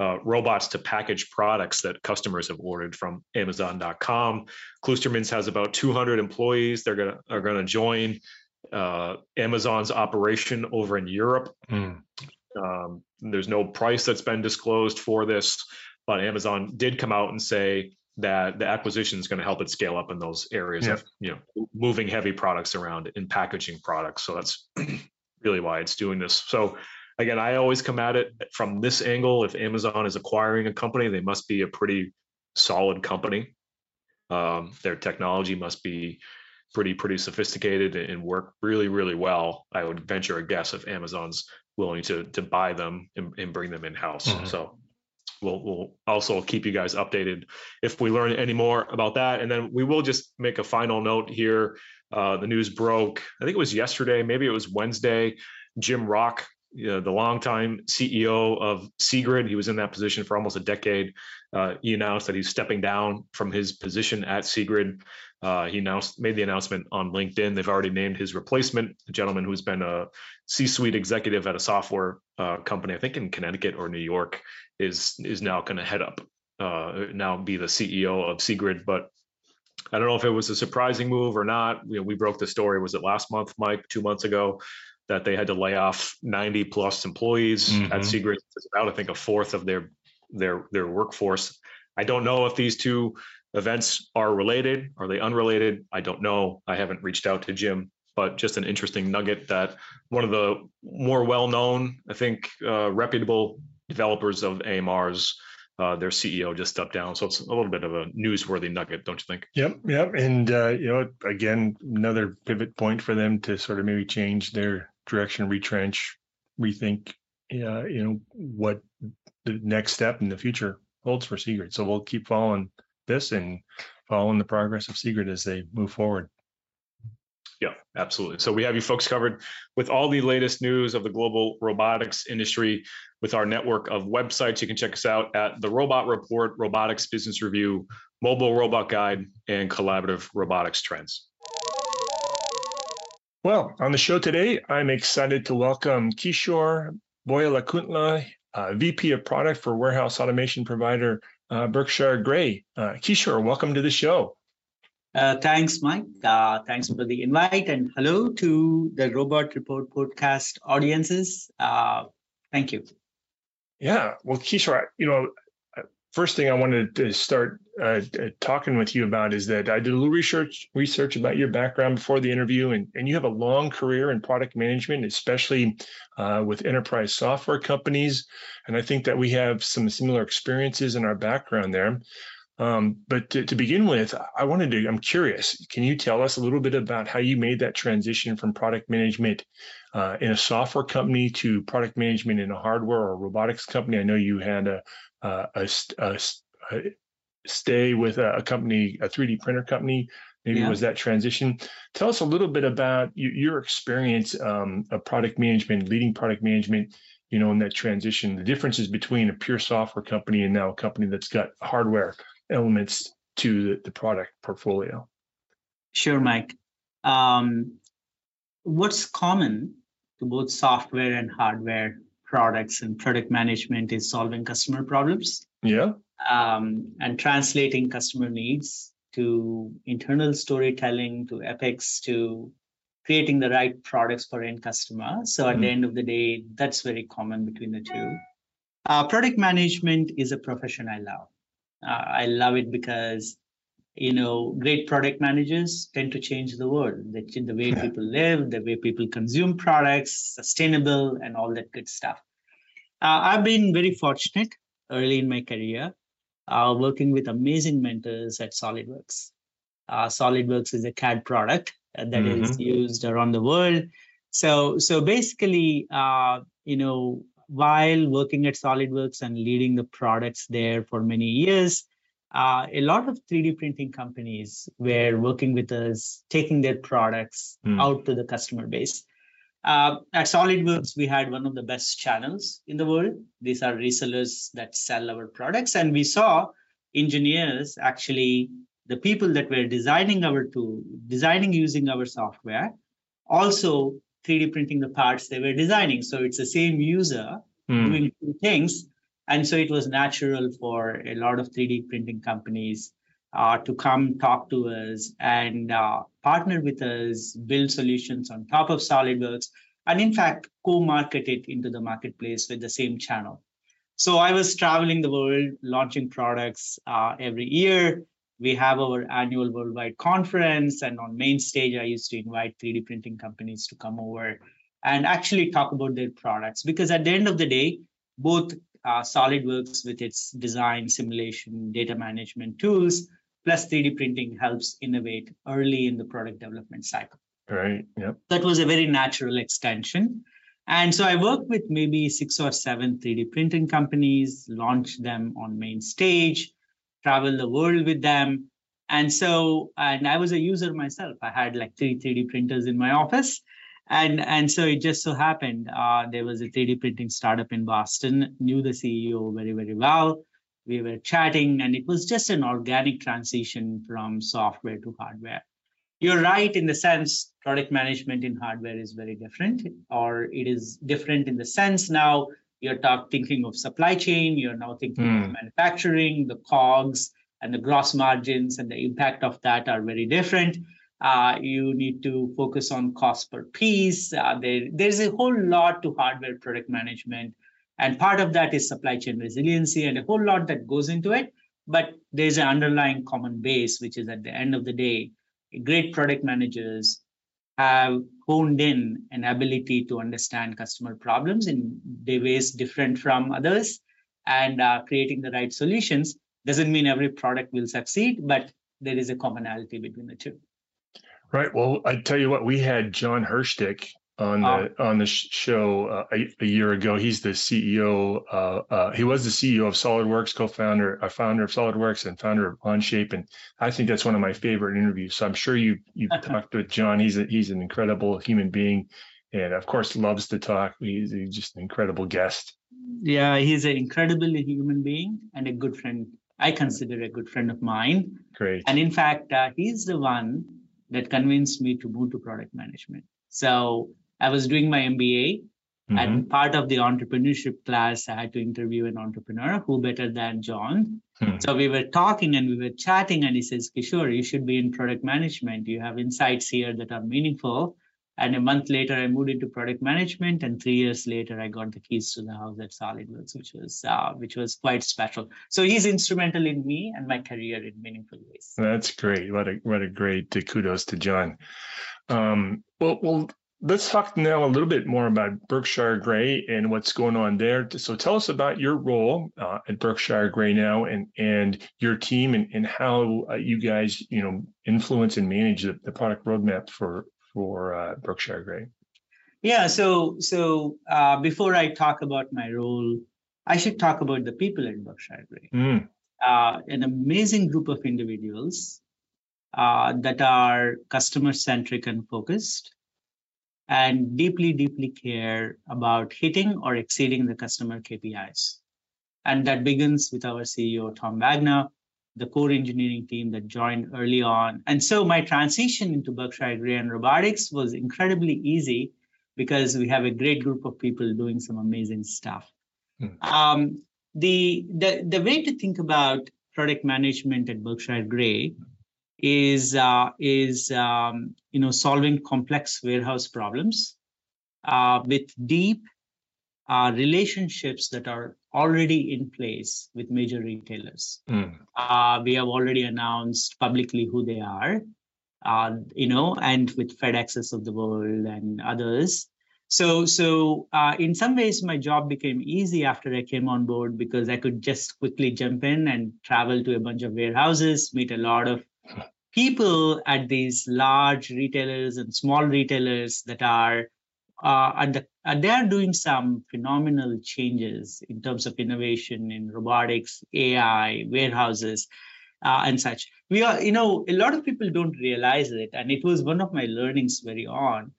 uh, robots to package products that customers have ordered from Amazon.com. Cloostermans has about 200 employees. They're gonna are gonna join uh, Amazon's operation over in Europe. Mm. Um, there's no price that's been disclosed for this, but Amazon did come out and say that the acquisition is going to help it scale up in those areas of you know moving heavy products around and packaging products. So that's <clears throat> really why it's doing this. So again i always come at it from this angle. If amazon is acquiring a company they must be a pretty solid company. Um, their technology must be pretty pretty sophisticated and work really really well. I would venture a guess if amazon's willing to to buy them and, and bring them in house mm-hmm. so we'll we'll also keep you guys updated if we learn any more about that. And then we will just make a final note here. Uh, the news broke. I think it was yesterday, maybe it was Wednesday. Jim Rock, you know, the longtime CEO of Seegrid, he was in that position for almost a decade. Uh, he announced that he's stepping down from his position at Seegrid. Uh, he announced made the announcement on LinkedIn. They've already named his replacement, a gentleman who's been a C-suite executive at a software uh, company, I think in Connecticut or New York is is now going to head up, uh, now be the CEO of Seegrid. But I don't know if it was a surprising move or not. You know, we broke the story. Was it last month, Mike? Two months ago, that they had to lay off 90 plus employees mm-hmm. at Seegrid. It's about I think a fourth of their their their workforce. I don't know if these two events are related. Are they unrelated? I don't know. I haven't reached out to Jim but just an interesting nugget that one of the more well-known, I think, uh, reputable developers of AMRs uh, their CEO just stepped down. So it's a little bit of a newsworthy nugget, don't you think?
Yep, yep. And uh, you know, again, another pivot point for them to sort of maybe change their direction, retrench, rethink, uh, you know, what the next step in the future holds for Seegrid. So we'll keep following this and following the progress of Seegrid as they move forward.
Yeah, absolutely. So we have you folks covered with all the latest news of the global robotics industry with our network of websites. You can check us out at the Robot Report, Robotics Business Review, Mobile Robot Guide, and Collaborative Robotics Trends.
Well, on the show today, I'm excited to welcome Kishore Boyalakuntla, uh, VP of Product for warehouse automation provider uh, Berkshire Grey. Uh, Kishore, welcome to the show.
Uh, thanks, Mike. Uh, thanks for the invite, and hello to the Robot Report podcast audiences. Uh, thank you.
Yeah, well, Kishore, you know, uh, first thing I wanted to start uh, talking with you about is that I did a little research research about your background before the interview, and, and you have a long career in product management, especially with enterprise software companies. And I think that we have some similar experiences in our background there. Um, but to, to, begin with, I wanted to, I'm curious, can you tell us a little bit about how you made that transition from product management uh, in a software company to product management in a hardware or robotics company? I know you had a, a, a, a stay with a, company, a 3D printer company. Maybe yeah. was that transition. Tell us a little bit about your experience um, of product management, leading product management you know, in that transition, the differences between a pure software company and now a company that's got hardware elements to the, the product portfolio?
Sure, Mike. Um, what's common to both software and hardware products and product management is solving customer problems.
Yeah.
Um, and translating customer needs to internal storytelling, to epics, to creating the right products for end customer. So at mm. the end of the day, that's very common between the two. Uh, product management is a profession I love. Uh, I love it because you know great product managers tend to change the world. The, the way <laughs> people live the way people consume products sustainable and all that good stuff. Uh, i've been very fortunate early in my career uh, working with amazing mentors at solidworks. Uh, solidworks is a cad product that mm-hmm. is used around the world. So so basically uh, you know while working at SolidWorks and leading the products there for many years, uh, a lot of 3D printing companies were working with us, taking their products mm. out to the customer base. Uh, at SolidWorks, we had one of the best channels in the world. These are resellers that sell our products. And we saw engineers actually, the people that were designing our tool, designing using our software, also 3D printing the parts they were designing. So it's the same user mm. doing two things. And so it was natural for a lot of 3D printing companies uh, to come talk to us and uh, partner with us, build solutions on top of SolidWorks, and in fact, co market it into the marketplace with the same channel. So I was traveling the world, launching products uh, every year, we have our annual worldwide conference and on main stage i used to invite 3d printing companies to come over and actually talk about their products. Because at the end of the day both uh, solidworks with its design simulation data management tools plus 3d printing helps innovate early in the product development cycle.
Right yep.
That was a very natural extension. And so I worked with maybe six or seven 3D printing companies, launched them on main stage, travel the world with them. And so, and I was a user myself. I had like three 3D printers in my office. And, and so it just so happened uh, there was a 3D printing startup in Boston, knew the CEO very, very well. We were chatting, and it was just an organic transition from software to hardware. You're right in the sense product management in hardware is very different, or it is different in the sense now you're talk, thinking of supply chain, you're now thinking mm. of hmm. manufacturing, the COGS and the gross margins and the impact of that are very different. Uh, you need to focus on cost per piece. Uh, there, there's a whole lot to hardware product management. And part of that is supply chain resiliency and a whole lot that goes into it. But there's an underlying common base, which is at the end of the day, great product managers have honed in an ability to understand customer problems in ways different from others and uh, creating the right solutions doesn't mean every product will succeed, but there is a commonality between the two.
Right. Well, I tell you what, we had john Hirschtick on the oh. on the show uh, a, a, year ago. He's the CEO. Uh, uh, he was the CEO of SolidWorks, co-founder, a founder of SolidWorks, and founder of OnShape. And I think that's one of my favorite interviews. So I'm sure you you <laughs> talked with John. He's a, he's an incredible human being, and of course loves to talk. He's, he's just an incredible guest.
Yeah, he's an incredible human being and a good friend. I consider a good friend of mine.
Great.
And in fact, uh, he's the one that convinced me to move to product management. So I was doing my MBA, mm-hmm. and part of the entrepreneurship class, I had to interview an entrepreneur. Who better than John? Mm-hmm. So we were talking and we were chatting, and he says, "Kishore, you should be in product management. You have insights here that are meaningful." And a month later, I moved into product management, and three years later, I got the keys to the house at SolidWorks, which was uh, which was quite special. So he's instrumental in me and my career in meaningful ways.
That's great. What a what a great kudos to John. Um, well, well, let's talk now a little bit more about Berkshire Grey and what's going on there. So tell us about your role uh, at Berkshire Grey now and and your team and, and how uh, you guys you know influence and manage the, the product roadmap for for uh, Berkshire Grey.
Yeah, so so uh, before I talk about my role, I should talk about the people at Berkshire Grey. Mm. Uh, an amazing group of individuals uh, that are customer centric and focused and deeply, deeply care about hitting or exceeding the customer KPIs. And that begins with our CEO, Tom Wagner, the core engineering team that joined early on. And so my transition into Berkshire Grey and robotics was incredibly easy because we have a great group of people doing some amazing stuff. Hmm. Um, the, the, the way to think about product management at Berkshire Grey is uh, is um, you know solving complex warehouse problems uh, with deep uh, relationships that are already in place with major retailers. Mm. we have already announced publicly who they are, uh, you know, and with FedExes of the world and others. So, so uh, in some ways, my job became easy after I came on board because I could just quickly jump in and travel to a bunch of warehouses, meet a lot of people at these large retailers and small retailers that are uh, the, they are doing some phenomenal changes in terms of innovation in robotics, AI, warehouses, uh, and such. We are, you know, a lot of people don't realize it, and it was one of my learnings very on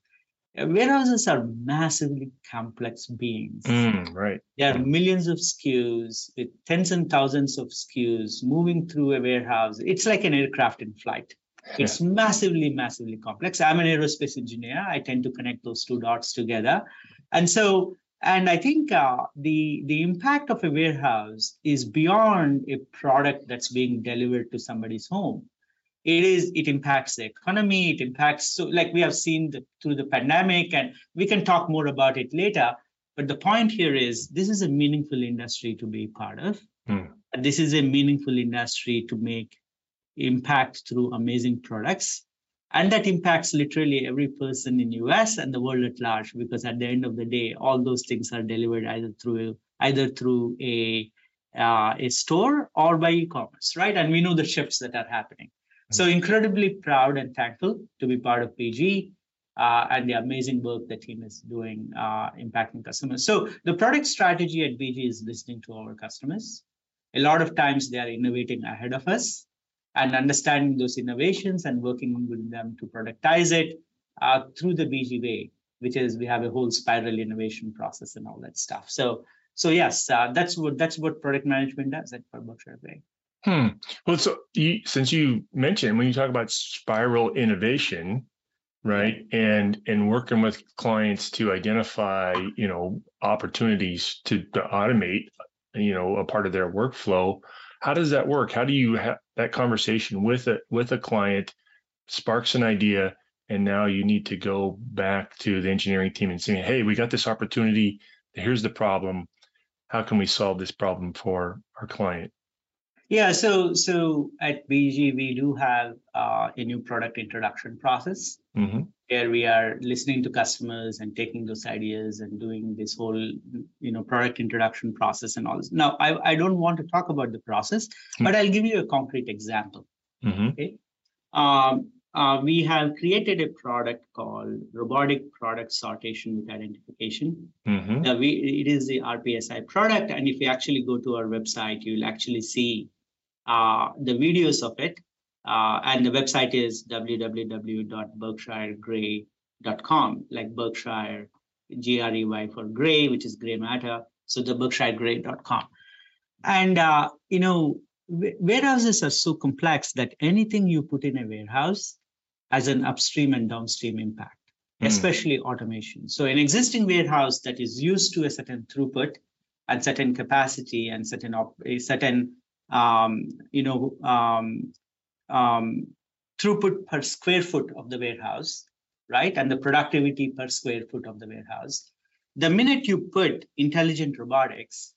warehouses are massively complex beings.
Mm, right.
There are millions of SKUs with tens and thousands of SKUs moving through a warehouse. It's like an aircraft in flight. It's yeah. massively, massively complex. I'm an aerospace engineer. I tend to connect those two dots together. And so, and I think uh, the the impact of a warehouse is beyond a product that's being delivered to somebody's home it is it impacts the economy it impacts so like we have seen the, through the pandemic and we can talk more about it later but the point here is this is a meaningful industry to be part of. Mm. this is a meaningful industry to make impact through amazing products and that impacts literally every person in us and the world at large because at the end of the day all those things are delivered either through either through a uh, a store or by e-commerce right? And we know the shifts that are happening so incredibly proud and thankful to be part of BG uh, and the amazing work the team is doing uh, impacting customers. So the product strategy at BG is listening to our customers. A lot of times they are innovating ahead of us and understanding those innovations and working with them to productize it uh, through the BG way, which is we have a whole spiral innovation process and all that stuff. So so yes, uh, that's what that's what product management does at Berkshire Grey.
Hmm. Well, so you, since you mentioned when you talk about spiral innovation, right, and and working with clients to identify, you know, opportunities to, to automate, you know, a part of their workflow. How does that work? How do you have that conversation with a with a client, sparks an idea, and now you need to go back to the engineering team and say, hey, we got this opportunity. Here's the problem. How can we solve this problem for our client?
Yeah, so so at BG we do have uh, a new product introduction process, mm-hmm. where we are listening to customers and taking those ideas and doing this whole you know product introduction process and all this now i, I don't want to talk about the process
Hmm.
but i'll give you a concrete example
Mhm.
um, uh, we have created a product called robotic product sortation with identification
Mhm.
the, we, it is the rpsi product and if you actually go to our website you'll actually see the videos of it uh, and the website is www.berkshiregrey.com, like Berkshire, G R E Y for gray, which is gray matter. So the berkshiregrey.com. And, uh, you know, warehouses are so complex that anything you put in a warehouse has an upstream and downstream impact,
Mm.
especially automation. So an existing warehouse that is used to a certain throughput and certain capacity and certain op- a certain you know um, um, throughput per square foot of the warehouse, right? And the productivity per square foot of the warehouse. The minute you put intelligent robotics,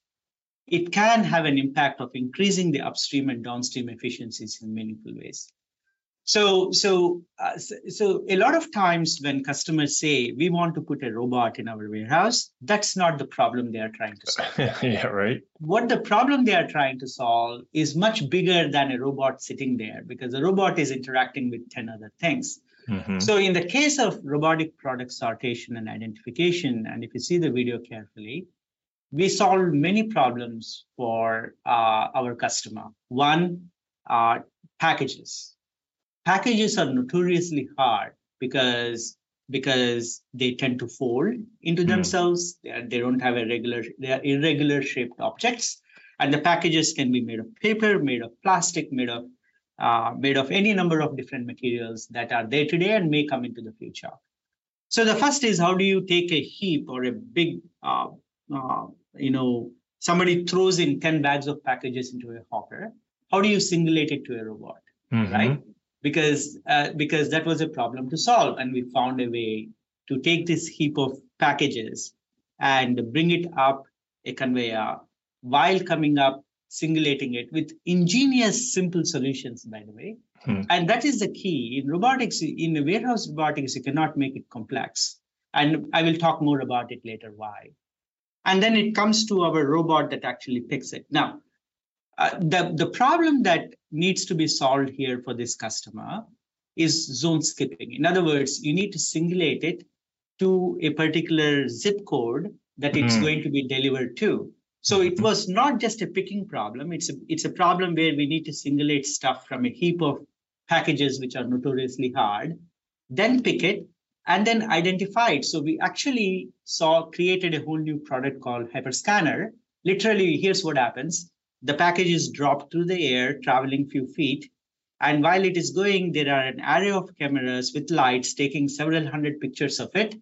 it can have an impact of increasing the upstream and downstream efficiencies in meaningful ways. So, so, uh, so, so a lot of times when customers say we want to put a robot in our warehouse, that's not the problem they are trying to <laughs> solve
yeah, right.
what the problem they are trying to solve is much bigger than a robot sitting there because a robot is interacting with 10 other things.
Mhm.
So, in the case of robotic product sortation and identification, and if you see the video carefully, we solve many problems for uh, our customer. One, uh, packages. Packages are notoriously hard because because they tend to fold into
Hmm.
themselves. They, are, they don't have a regular, they are irregular shaped objects. And the packages can be made of paper, made of plastic, made of uh, made of any number of different materials that are there today and may come into the future. So the first is how do you take a heap or a big, uh, uh, you know, somebody throws in 10 bags of packages into a hopper. How do you singulate it to a robot?
Mhm.
right because uh, because that was a problem to solve and we found a way to take this heap of packages and bring it up a conveyor while coming up singulating it with ingenious simple solutions by the way.
Hmm.
and that is the key. In robotics in warehouse robotics you cannot make it complex. And i will talk more about it later why. And then it comes to our robot that actually picks it. Now uh, the, the problem that needs to be solved here for this customer is zone skipping. In other words, you need to singulate it to a particular zip code that it's
Mm.
going to be delivered to. So it
Mhm.
was not just a picking problem. It's a, it's a problem where we need to singulate stuff from a heap of packages which are notoriously hard, then pick it, and then identify it. So we actually saw created a whole new product called Hyperscanner. Literally, here's what happens the package is dropped through the air, traveling few feet. And while it is going, there are an array of cameras with lights taking several hundred pictures of it.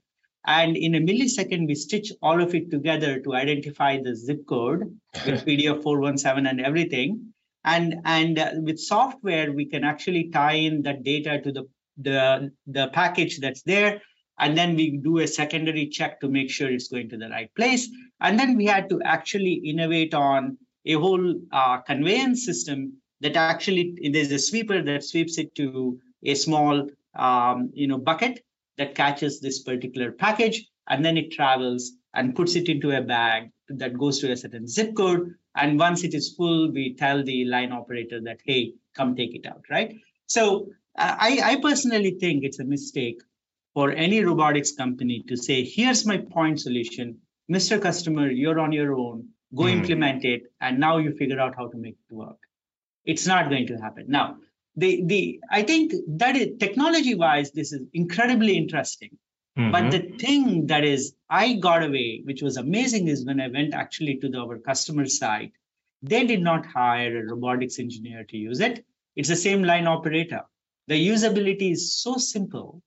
And in a millisecond, we stitch all of it together to identify the zip code with <laughs> PDF 417 and everything. And, and uh, with software, we can actually tie in that data to the, the, the package that's there. And then we do a secondary check to make sure it's going to the right place. And then we had to actually innovate on a whole uh, conveyance system that actually there's a sweeper that sweeps it to a small um, you know bucket that catches this particular package and then it travels and puts it into a bag that goes to a certain zip code. And once it is full we tell the line operator that hey come take it out right? So uh, I, I personally think it's a mistake for any robotics company to say here's my point solution. Mr customer you're on your own go
Hmm.
implement it and now you figure out how to make it work. It's not going to happen. Now the the i think that is technology wise this is incredibly interesting. But
Mhm.
the thing that is i got away which was amazing is when i went actually to the, our customer site. They did not hire a robotics engineer to use it. It's the same line operator. The usability is so simple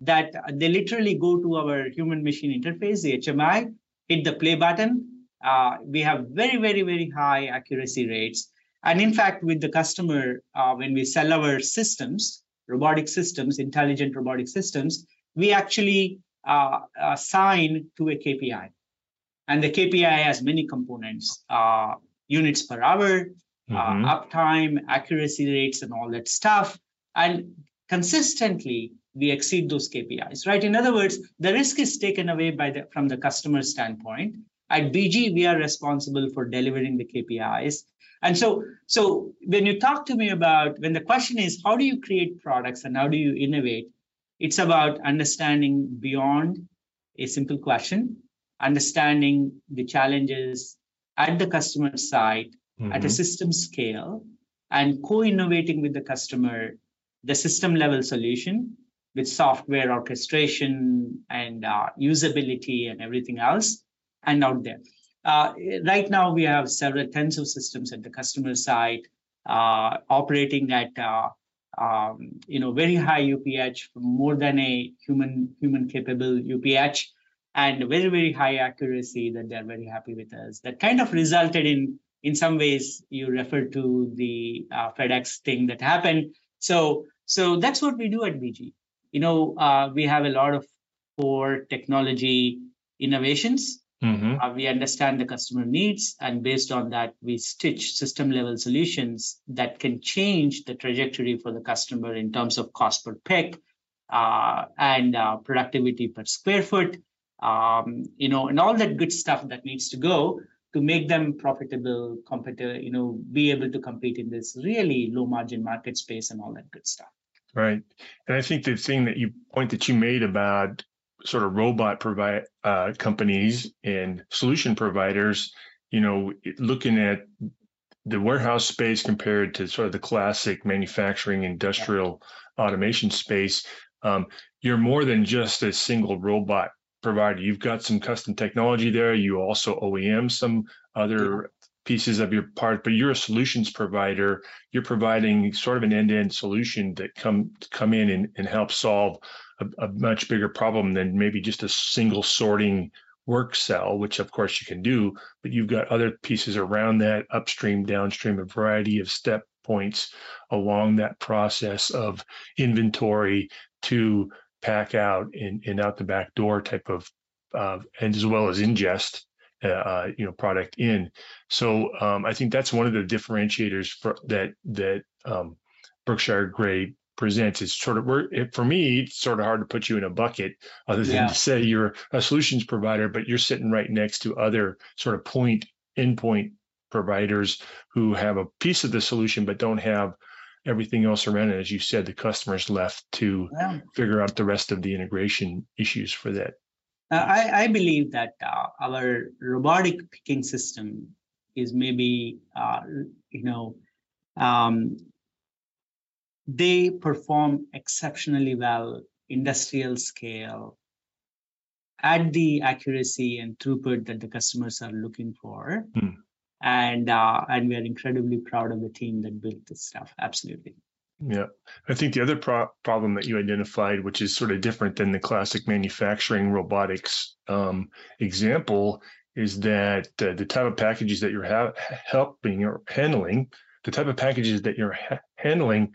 that they literally go to our human machine interface the hmi hit the play button uh, we have very very very high accuracy rates and in fact with the customer uh, when we sell our systems robotic systems intelligent robotic systems we actually uh, assign to a kpi and the kpi has many components uh, units per hour uh,
Mhm.
uptime accuracy rates and all that stuff and consistently we exceed those KPIs, right? In other words, the risk is taken away by the from the customer standpoint. At BG, we are responsible for delivering the KPIs. And so, so when you talk to me about when the question is how do you create products and how do you innovate, it's about understanding beyond a simple question, understanding the challenges at the customer side mm-hmm. at a mm-hmm. system scale, and co-innovating with the customer the system level solution with software orchestration and uh, usability and everything else and out there. Uh, right now, we have several tens of systems at the customer side uh, operating at uh, um, you know very high UPH, more than a human human capable UPH, and very very high accuracy that they're very happy with us. That kind of resulted in in some ways you refer to the uh, FedEx thing that happened. So so that's what we do at BG. You know, uh, we have a lot of core technology innovations. Mm-hmm. Uh, we understand the customer needs, and based on that, we stitch system level solutions that can change the trajectory for the customer in terms of cost per pick uh, and uh, productivity per square foot. Um, you know, and all that good stuff that needs to go to make them profitable, competitive, you know, be able to compete in this really low margin market space and all that good stuff.
Right. And I think the thing that you point that you made about sort of robot provide uh, companies and solution providers, you know, looking at the warehouse space compared to sort of the classic manufacturing industrial automation space, um, you're more than just a single robot provider. You've got some custom technology there. You also OEM some other pieces of your part, but you're a solutions provider. You're providing sort of an end-to-end solution that come come in and, and help solve a, a much bigger problem than maybe just a single sorting work cell, which of course you can do, but you've got other pieces around that, upstream, downstream, a variety of step points along that process of inventory to pack out and, and out the back door type of, uh, and as well as ingest, uh, you know, product in. So um, I think that's one of the differentiators for that that um, Berkshire Grey presents. It's sort of it, for me, it's sort of hard to put you in a bucket other than yeah. to say you're a solutions provider, but you're sitting right next to other sort of point endpoint providers who have a piece of the solution but don't have everything else around it. As you said, the customer's left to yeah. figure out the rest of the integration issues for that.
Uh, I, I, believe that uh, our robotic picking system is maybe, uh, you know, um, they perform exceptionally well industrial scale at the accuracy and throughput that the customers are looking for. Mm and uh, and we are incredibly proud of the team that built this stuff. Absolutely.
Yeah, I think the other pro- problem that you identified, which is sort of different than the classic manufacturing robotics um, example, is that uh, the type of packages that you're ha- helping or handling, the type of packages that you're ha- handling,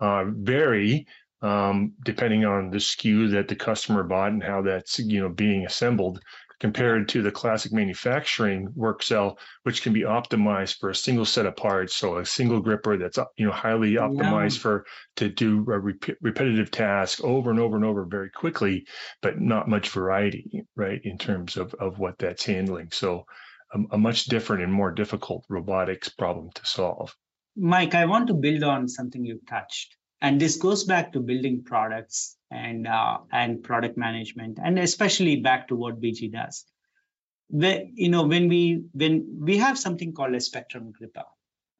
uh, vary um, depending on the SKU that the customer bought and how that's you know being assembled compared to the classic manufacturing work cell, which can be optimized for a single set of parts. So a single gripper that's you know highly optimized yeah. for to do a rep- repetitive task over and over and over very quickly, but not much variety, right, in terms of of what that's handling. So a, a much different and more difficult robotics problem to solve.
Mike, I want to build on something you touched and this goes back to building products and uh, and product management and especially back to what bg does the, you know when we when we have something called a spectrum gripper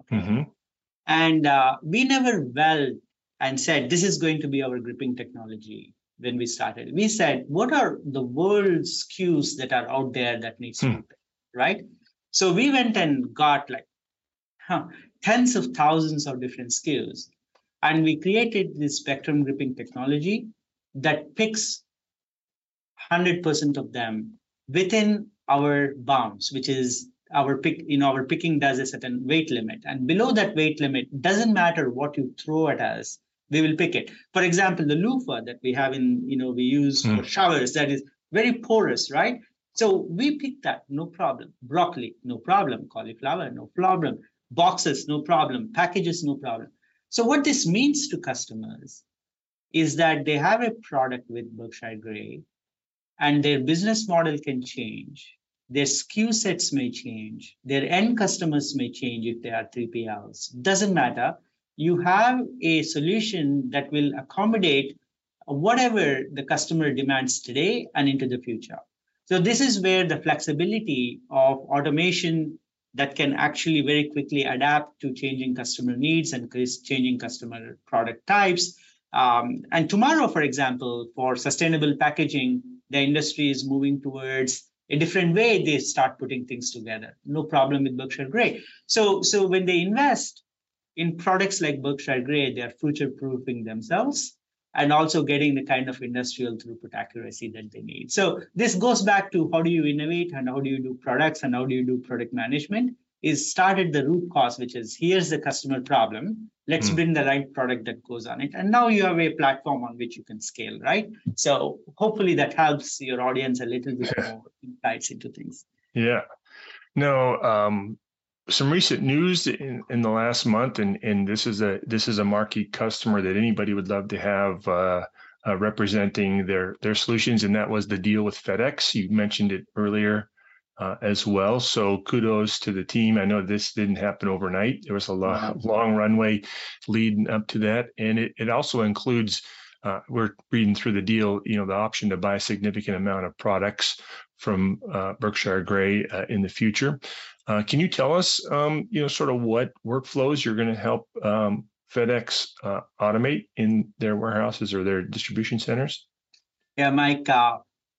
okay? mm-hmm. and uh, we never well and said this is going to be our gripping technology when we started we said what are the world SKUs that are out there that needs to hmm. be right so we went and got like huh, tens of thousands of different SKUs and we created this spectrum gripping technology that picks 100% of them within our bounds, which is our pick, you know, our picking does a certain weight limit. And below that weight limit, doesn't matter what you throw at us, we will pick it. For example, the loofah that we have in, you know, we use mm. for showers, that is very porous, right? So we pick that, no problem. Broccoli, no problem. Cauliflower, no problem. Boxes, no problem. Packages, no problem. So what this means to customers is that they have a product with Berkshire Grey and their business model can change. Their SKU sets may change. Their end customers may change if they are 3PLs. Doesn't matter. You have a solution that will accommodate whatever the customer demands today and into the future. So this is where the flexibility of automation that can actually very quickly adapt to changing customer needs and changing customer product types. Um, and tomorrow, for example, for sustainable packaging, the industry is moving towards a different way they start putting things together. No problem with Berkshire Grey. So, so when they invest in products like Berkshire Grey, they are future proofing themselves and also getting the kind of industrial throughput accuracy that they need. So this goes back to how do you innovate and how do you do products and how do you do product management is start at the root cause, which is here's the customer problem. Let's mm. bring the right product that goes on it. And now you have a platform on which you can scale, right? So hopefully that helps your audience a little bit more insights into things.
Yeah. No, um, some recent news in, in the last month, and, and this is a this is a marquee customer that anybody would love to have uh, uh, representing their their solutions, and that was the deal with FedEx. You mentioned it earlier uh, as well. So kudos to the team. I know this didn't happen overnight. There was a long, long runway leading up to that, and it, it also includes. Uh, we're reading through the deal, you know, the option to buy a significant amount of products from uh, Berkshire Grey uh, in the future. Uh, can you tell us, um, you know, sort of what workflows you're going to help um, FedEx uh, automate in their warehouses or their distribution centers?
Yeah, Mike. Uh,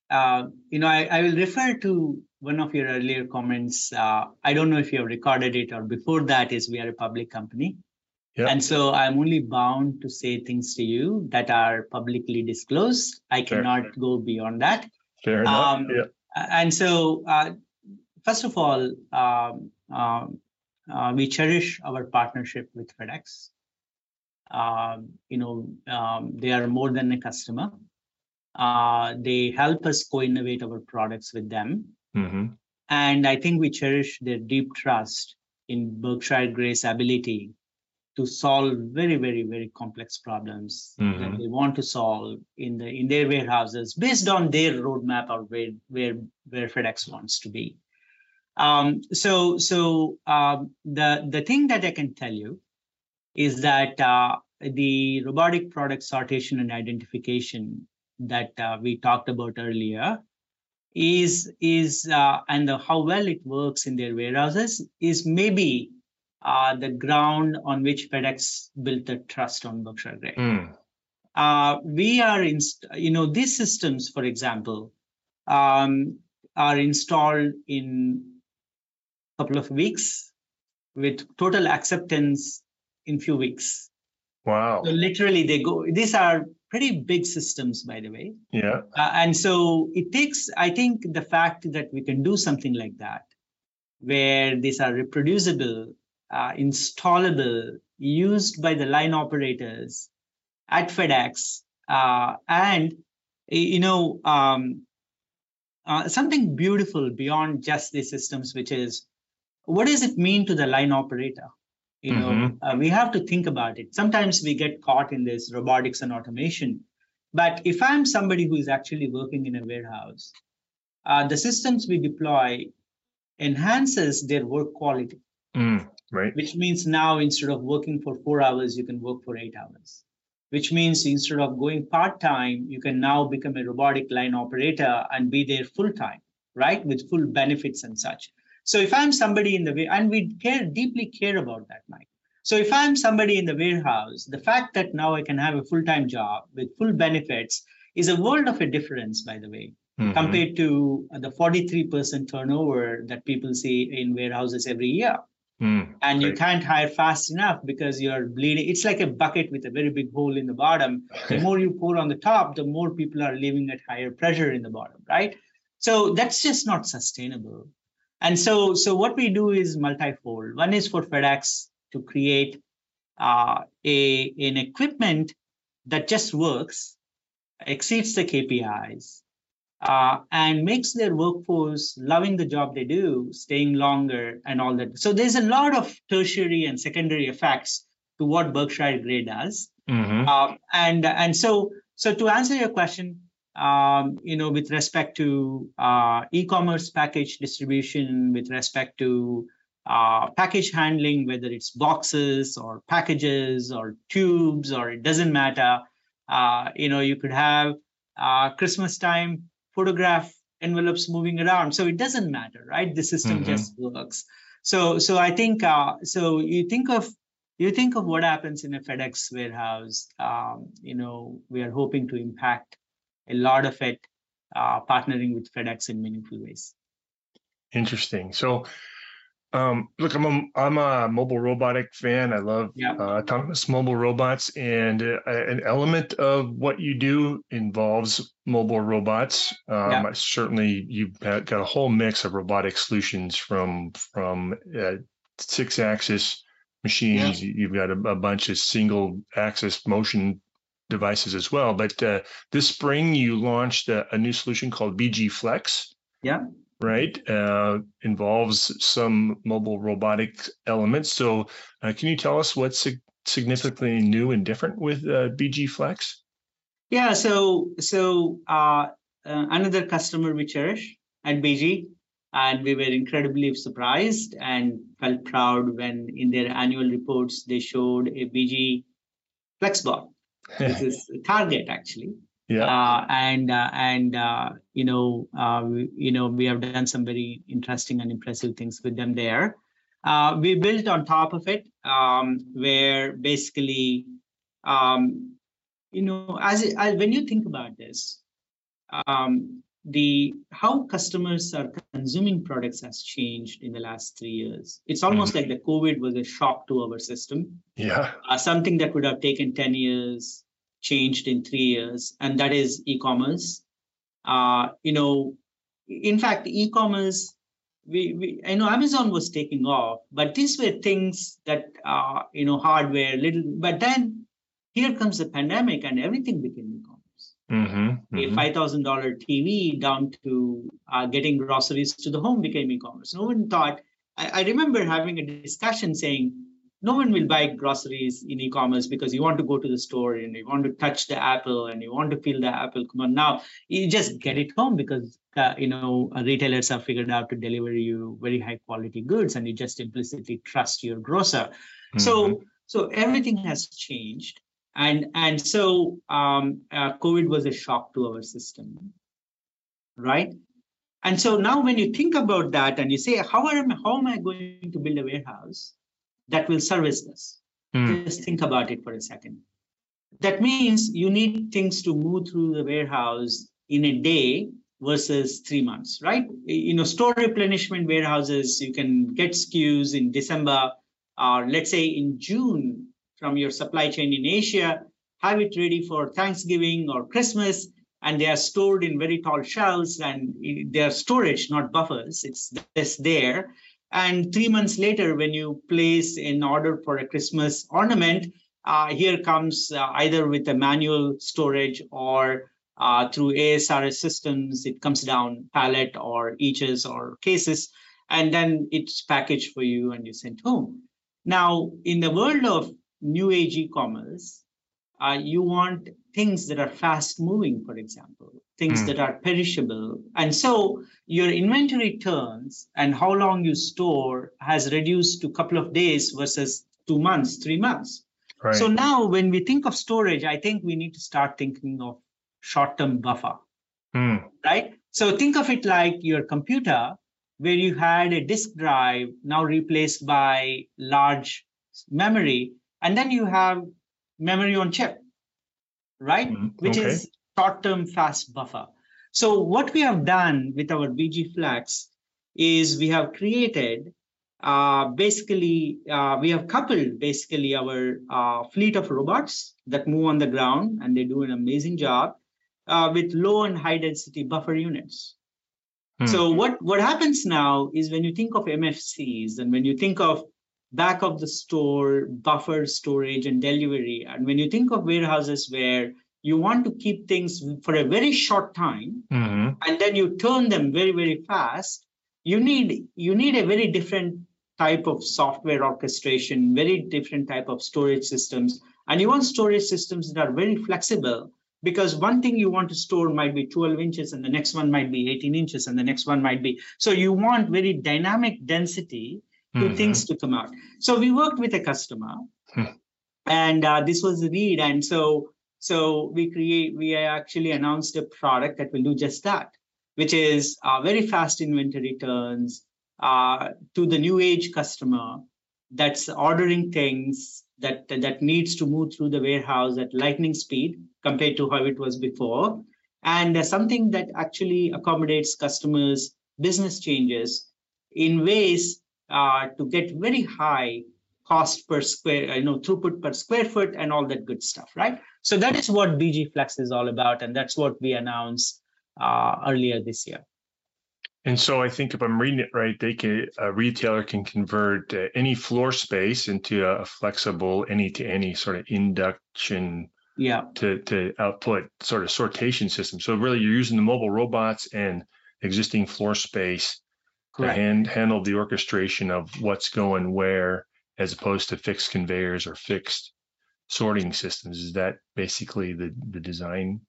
uh you know, I, I, will refer to one of your earlier comments. Uh, I don't know if you have recorded it or before that. Is we are a public company, yep. and so I'm only bound to say things to you that are publicly disclosed. I cannot Fair. go beyond that.
Fair enough. Um, yeah.
And so uh, first of all, um, um, uh, we cherish our partnership with FedEx. Um, you know, um, they are more than a customer. Uh, they help us co-innovate our products with them. Mm-hmm. And I think we cherish their deep trust in Berkshire Grey's ability to solve very, very, very complex problems mm-hmm. that they want to solve in the in their warehouses based on their roadmap or where where where FedEx wants to be. Um, so so um, the the thing that I can tell you is that uh, the robotic product sortation and identification that uh, we talked about earlier is is uh, and the, how well it works in their warehouses is maybe uh, the ground on which FedEx built the trust on Berkshire Grey. Mm. Uh, we are in, you know, these systems, for example, um, are installed in couple of weeks with total acceptance in few weeks.
Wow.
So literally they go, these are pretty big systems, by the way.
Yeah.
Uh, and so it takes, I think the fact that we can do something like that, where these are reproducible, uh, installable, used by the line operators at FedEx, uh, and you know um, uh, something beautiful beyond just these systems, which is what does it mean to the line operator? You know, mm-hmm. uh, we have to think about it. Sometimes we get caught in this robotics and automation. But if I'm somebody who is actually working in a warehouse, uh, the systems we deploy enhances their work quality.
Mm, right.
Which means now instead of working for four hours, you can work for eight hours. Which means instead of going part time, you can now become a robotic line operator and be there full time, right? With full benefits and such. So if I'm somebody in the way, and we care deeply care about that, Mike. So if I'm somebody in the warehouse, the fact that now I can have a full-time job with full benefits is a world of a difference, by the way, mm-hmm. compared to the 43% turnover that people see in warehouses every year. Mm, and you can't hire fast enough because you're bleeding. It's like a bucket with a very big hole in the bottom. The more you pour on the top, the more people are living at higher pressure in the bottom, right? So that's just not sustainable. And so, so what we do is multifold. One is for FedEx to create uh, a an equipment that just works, exceeds the KPIs, uh, and makes their workforce loving the job they do, staying longer, and all that. So there's a lot of tertiary and secondary effects to what Berkshire Grey does. Mm-hmm. Um, and and so so to answer your question, um, you know, with respect to uh, e-commerce package distribution, with respect to uh, package handling, whether it's boxes or packages or tubes or it doesn't matter. Uh, you know, you could have uh, Christmas time photograph envelopes moving around, so it doesn't matter, right? The system mm-hmm. just works. So, so I think uh, so. You think of you think of what happens in a FedEx warehouse. Um, you know, we are hoping to impact a lot of it, uh, partnering with FedEx in meaningful ways.
Interesting. So um, look, I'm a, I'm a mobile robotic fan. I love yeah. uh, autonomous mobile robots, and uh, an element of what you do involves mobile robots. Um, yeah. Certainly, you've got a whole mix of robotic solutions from from uh, six-axis machines. Yeah. You've got a, a, bunch of single-axis motion devices as well. But uh, this spring, you launched a, a new solution called BG Flex.
Yeah
right? Uh, involves some mobile robotic elements. So, uh, can you tell us what's significantly new and different with uh, BG Flex?
Yeah, so so uh, uh, another customer we cherish at BG, and we were incredibly surprised and felt proud when in their annual reports they showed a BG FlexBot. This is Target actually.
Yeah.
Uh, and uh, and uh, you know uh, we, you know we have done some very interesting and impressive things with them there. Uh, we built on top of it um, where basically um, you know as, as, when you think about this um, the how customers are consuming products has changed in the last three years it's almost mm like the covid was a shock to our system
yeah
uh, something that would have taken 10 years changed in three years, and that is e-commerce. Uh, you know, in fact, e-commerce, we, we I know Amazon was taking off, but these were things that uh, you know, hardware, little. But then here comes the pandemic, and everything became. Mm-hmm, mm-hmm. A five thousand dollar TV down to uh, getting groceries to the home became e-commerce. No one thought. I, I remember having a discussion saying no one will buy groceries in e-commerce because you want to go to the store and you want to touch the apple and you want to feel the apple come on now you just get it home because uh, you know retailers have figured out to deliver you very high quality goods and you just implicitly trust your grocer mm-hmm. so so everything has changed and and so um, uh, covid was a shock to our system right and so now when you think about that and you say how am, how am i going to build a warehouse that will service this. Mm. Just think about it for a second. That means you need things to move through the warehouse in a day versus three months, right? You know, store replenishment warehouses, you can get SKUs in December or let's say in June from your supply chain in Asia, have it ready for Thanksgiving or Christmas, and they are stored in very tall shelves and they are storage, not buffers. It's just there. And three months later, when you place an order for a Christmas ornament, uh, here comes uh, either with a manual storage or uh, through ASRS systems, it comes down pallet or eaches or cases, and then it's packaged for you and you sent home. Now, in the world of new age e-commerce, uh, you want things that are fast moving, for example, things mm. that are perishable. And so your inventory turns and how long you store has reduced to a couple of days versus two months, three months. Right. So now when we think of storage, I think we need to start thinking of short-term buffer. Mm. Right? So think of it like your computer where you had a disk drive now replaced by large memory and then you have memory on chip right mm, which okay. is short term fast buffer so what we have done with our bg flex is we have created uh, basically uh, we have coupled basically our uh, fleet of robots that move on the ground and they do an amazing job uh, with low and high density buffer units hmm. so what what happens now is when you think of mfcs and when you think of back of the store, buffer storage, and delivery. And when you think of warehouses where you want to keep things for a very short time mm-hmm. and then you turn them very very fast you need you need a very different type of software orchestration very different type of storage systems And you want storage systems that are very flexible because one thing you want to store might be 12 inches and the next one might be 18 inches and the next one might be. So you want very dynamic density
Mhm.
things to come out. So we worked with a customer
Hmm.
and uh, this was the need. And so so we create we actually announced a product that will do just that, which is uh, very fast inventory turns uh, to the new age customer that's ordering things that that needs to move through the warehouse at lightning speed compared to how it was before and something that actually accommodates customers business changes in ways uh, to get very high cost per square you know throughput per square foot and all that good stuff right? So that is what bg flex is all about and that's what we announced uh, earlier this year.
And so I think if I'm reading it right, they can a retailer can convert uh, any floor space into a, flexible any to any sort of induction
yeah.
to to output sort of sortation system. So really, you're using the mobile robots and existing floor space
correct
hand, handle the orchestration of what's going where, as opposed to fixed conveyors or fixed sorting systems. Is that basically the the design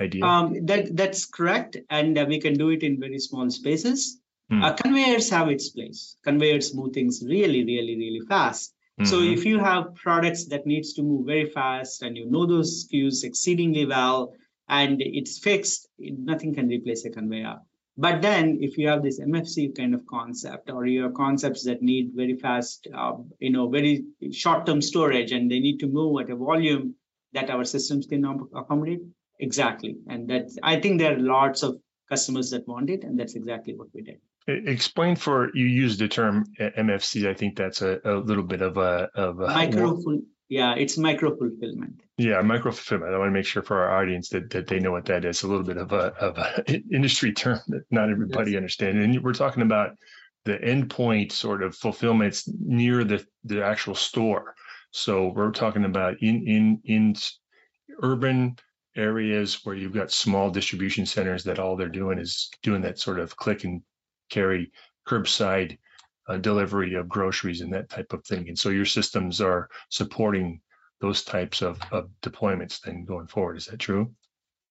idea?
Um, that that's correct, and uh, we can do it in very small spaces.
Hmm.
Uh, conveyors have its place. Conveyors move things really, really, really fast. So
Mhm.
if you have products that needs to move very fast, and you know those SKUs exceedingly well, and it's fixed, nothing can replace a conveyor. But then, if you have this MFC kind of concept, or you have concepts that need very fast, uh, you know, very short-term storage, and they need to move at a volume that our systems can accommodate, exactly. And that's, I think there are lots of customers that want it, and that's exactly what we did.
Explain for you use the term MFC. I think that's a, a little bit of a of a
Micro, yeah, it's micro fulfillment.
Yeah, micro fulfillment. I want to make sure for our audience that, that they know what that is. A little bit of a of a <laughs> industry term that not everybody understands. And we're talking about the endpoint sort of fulfillments near the the actual store. So we're talking about in in in urban areas where you've got small distribution centers that all they're doing is doing that sort of click and carry curbside uh, delivery of groceries and that type of thing. And so your systems are supporting those types of, of deployments then going forward. Is that true?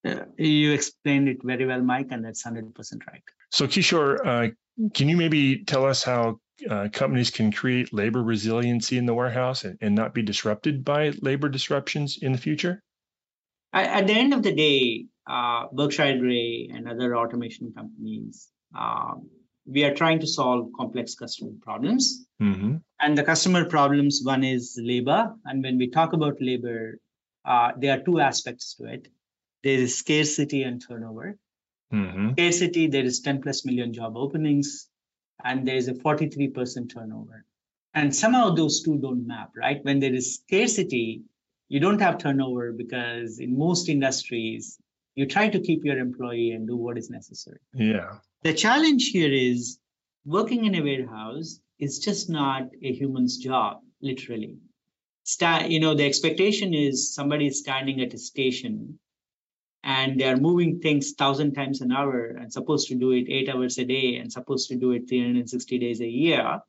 Uh, you explained it very well, Mike, and that's 100% right.
So Kishore, uh, can you maybe tell us how uh, companies can create labor resiliency in the warehouse and, and not be disrupted by labor disruptions in the future?
At, at the end of the day, uh, Berkshire Grey and other automation companies, um, we are trying to solve complex customer problems.
Mm-hmm.
And the customer problems, one is labor. And when we talk about labor, uh, there are two aspects to it. There is scarcity and turnover.
Mm-hmm.
Scarcity, there is 10 plus million job openings, and there is a 43% turnover. And somehow those two don't map, right? When there is scarcity, you don't have turnover because in most industries, you try to keep your employee and do what is necessary.
Yeah.
The challenge here is working in a warehouse is just not a human's job, literally. Sta- you know, the expectation is somebody is standing at a station and they are moving things thousand times an hour and supposed to do it eight hours a day and supposed to do it 360 days a year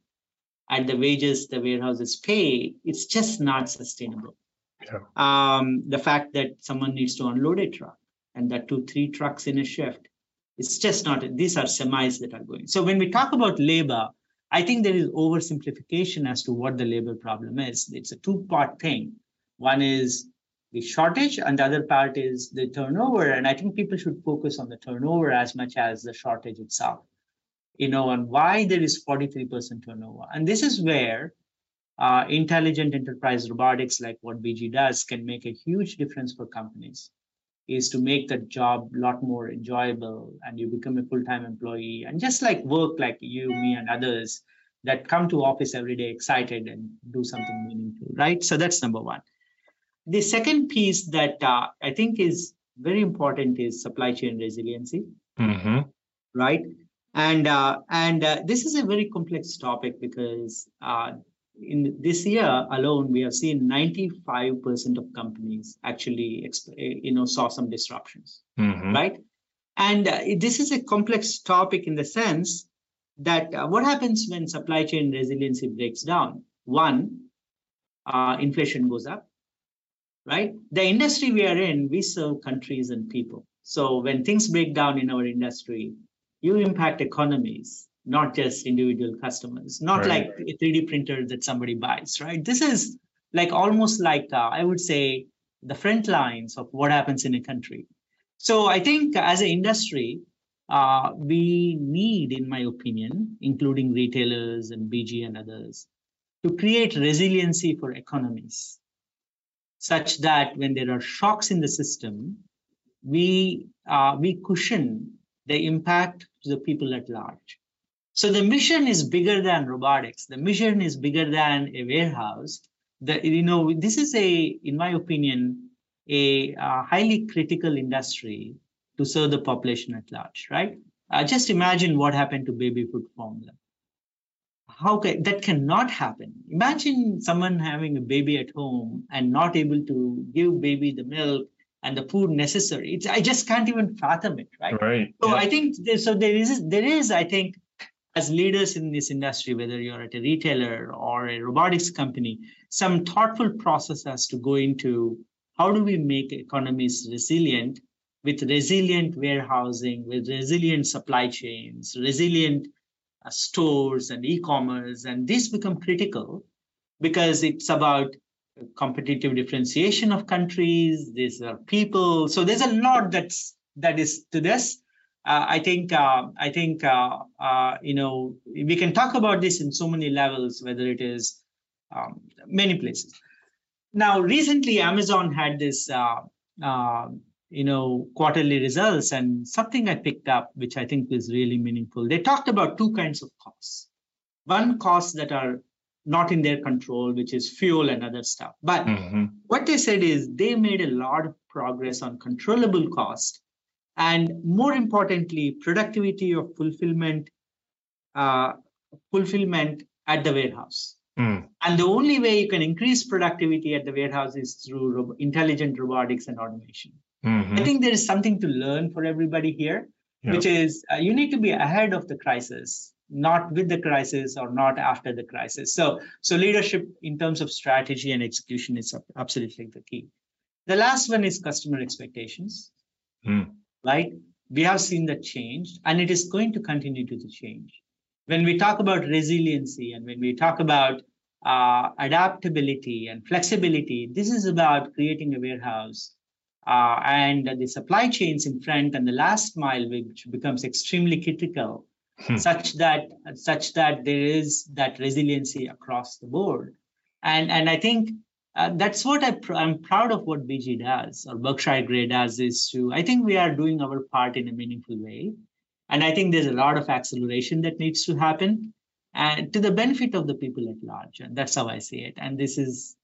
at the wages the warehouses pay, it's just not sustainable.
Yeah.
Um, the fact that someone needs to unload a truck and that two, three trucks in a shift, it's just not, these are semis that are going. So when we talk about labor, I think there is oversimplification as to what the labor problem is. It's a two part thing. One is the shortage, and the other part is the turnover. And I think people should focus on the turnover as much as the shortage itself. You know, and why there is 43% turnover. And this is where uh, intelligent enterprise robotics, like what BG does, can make a huge difference for companies. Is to make the job a lot more enjoyable, and you become a full-time employee, and just like work, like you, me, and others that come to office every day excited and do something meaningful, right? So that's number one. The second piece that uh, I think is very important is supply chain resiliency,
Mm-hmm.
right? And uh, and uh, this is a very complex topic because uh, in this year alone, we have seen 95% of companies actually, eh, you know, saw some disruptions,
Mm-hmm.
right? And uh, this is a complex topic in the sense that uh, what happens when supply chain resiliency breaks down? One, uh, inflation goes up. right? The industry we are in, we serve countries and people. So when things break down in our industry, you impact economies, not just individual customers, not
Right.
like a 3D printer that somebody buys, right? This is like almost like uh, I would say the front lines of what happens in a country. So I think as an industry, uh, we need, in my opinion, including retailers and BG and others, to create resiliency for economies, such that when there are shocks in the system, we uh, we cushion the impact to the people at large. So the mission is bigger than robotics. The mission is bigger than a warehouse. The you know this is a, in my opinion, a uh, highly critical industry to serve the population at large. Right? Uh, just imagine what happened to baby food formula. How can, that cannot happen? Imagine someone having a baby at home and not able to give baby the milk and the food necessary. It's, I just can't even fathom it. Right?
Right.
So
yeah.
I think so. There is there is I think as leaders in this industry, whether you're at a retailer or a robotics company, some thoughtful process has to go into how do we make economies resilient with resilient warehousing, with resilient supply chains, resilient uh, stores and e-commerce, and these become critical because it's about competitive differentiation of countries. These are people. So there's a lot that's that is to this. Uh, I think uh, I think uh, uh, you know we can talk about this in so many levels, whether it is um, many places. Now, recently, Amazon had this uh, uh, you know quarterly results, and something I picked up, which I think is really meaningful. They talked about two kinds of costs. One costs that are not in their control, which is fuel and other stuff. But
Mhm.
what they said is they made a lot of progress on controllable cost and more importantly productivity of fulfillment uh, fulfillment at the warehouse
Mm.
and the only way you can increase productivity at the warehouse is through ro- intelligent robotics and automation
Mhm.
i think there is something to learn for everybody here
Yeah.
which is uh, you need to be ahead of the crisis not with the crisis or not after the crisis so so leadership in terms of strategy and execution is absolutely the key the last one is customer expectations
Mm.
Right we have seen that change and it is going to continue to change when we talk about resiliency and when we talk about uh, adaptability and flexibility, this is about creating a warehouse uh, and the supply chains in front and the last mile, which becomes extremely critical,
Hmm.
such that such that there is that resiliency across the board. And and I think uh, that's what I pr- I'm proud of what BG does or Berkshire Grey does is to I think we are doing our part in a meaningful way. And I think there's a lot of acceleration that needs to happen and to the benefit of the people at large. And that's how I see it. And this is,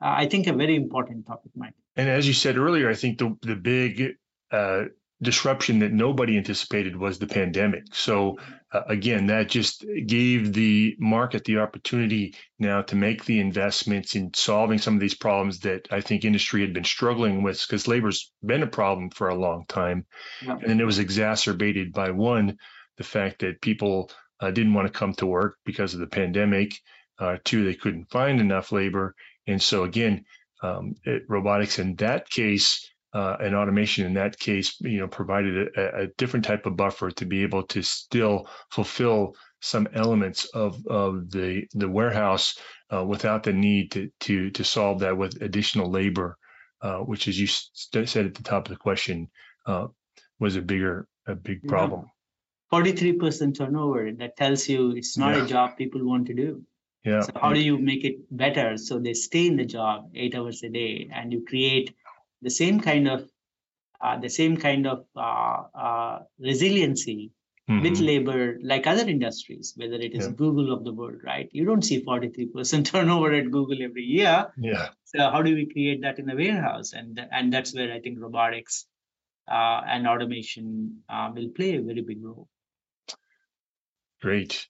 uh, I think, a very important topic, Mike.
And as you said earlier, I think the the big uh, disruption that nobody anticipated was the pandemic. So uh, again, that just gave the market the opportunity now to make the investments in solving some of these problems that I think industry had been struggling with because labor's been a problem for a long time.
Yeah.
And then it was exacerbated by one, the fact that people uh, didn't want to come to work because of the pandemic. Uh, two, they couldn't find enough labor. And so again, um, it, robotics in that case uh, and automation in that case, you know, provided a, a different type of buffer to be able to still fulfill some elements of, of the the warehouse uh, without the need to to to solve that with additional labor, uh, which, as you st- said at the top of the question, uh, was a bigger a big problem.
43% turnover, that tells you it's not
Yeah.
a job people want to do.
Yeah.
So how do you make it better so they stay in the job eight hours a day and you create the same kind of uh, the same kind of uh, uh, resiliency with
Mhm.
labor like other industries, whether it is
Yeah.
Google of the world, right? You don't see 43% <laughs> turnover at Google every year.
Yeah.
So how do we create that in the warehouse? And and that's where I think robotics uh, and automation uh, will play a very big role.
Great.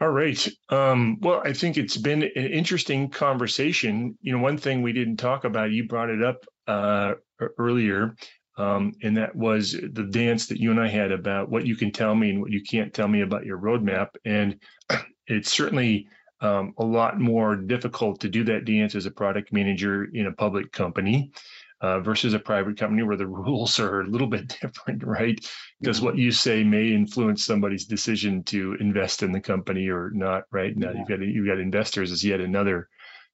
All right. Um, well, I think it's been an interesting conversation. You know, one thing we didn't talk about, you brought it up uh, earlier, um, and that was the dance that you and I had about what you can tell me and what you can't tell me about your roadmap. And <clears throat> it's certainly um, a lot more difficult to do that dance as a product manager in a public company uh, versus a private company where the <laughs> rules are a little bit different, right? Because what you say may influence somebody's decision to invest in the company or not, right? Now yeah. you've got you've got investors as yet another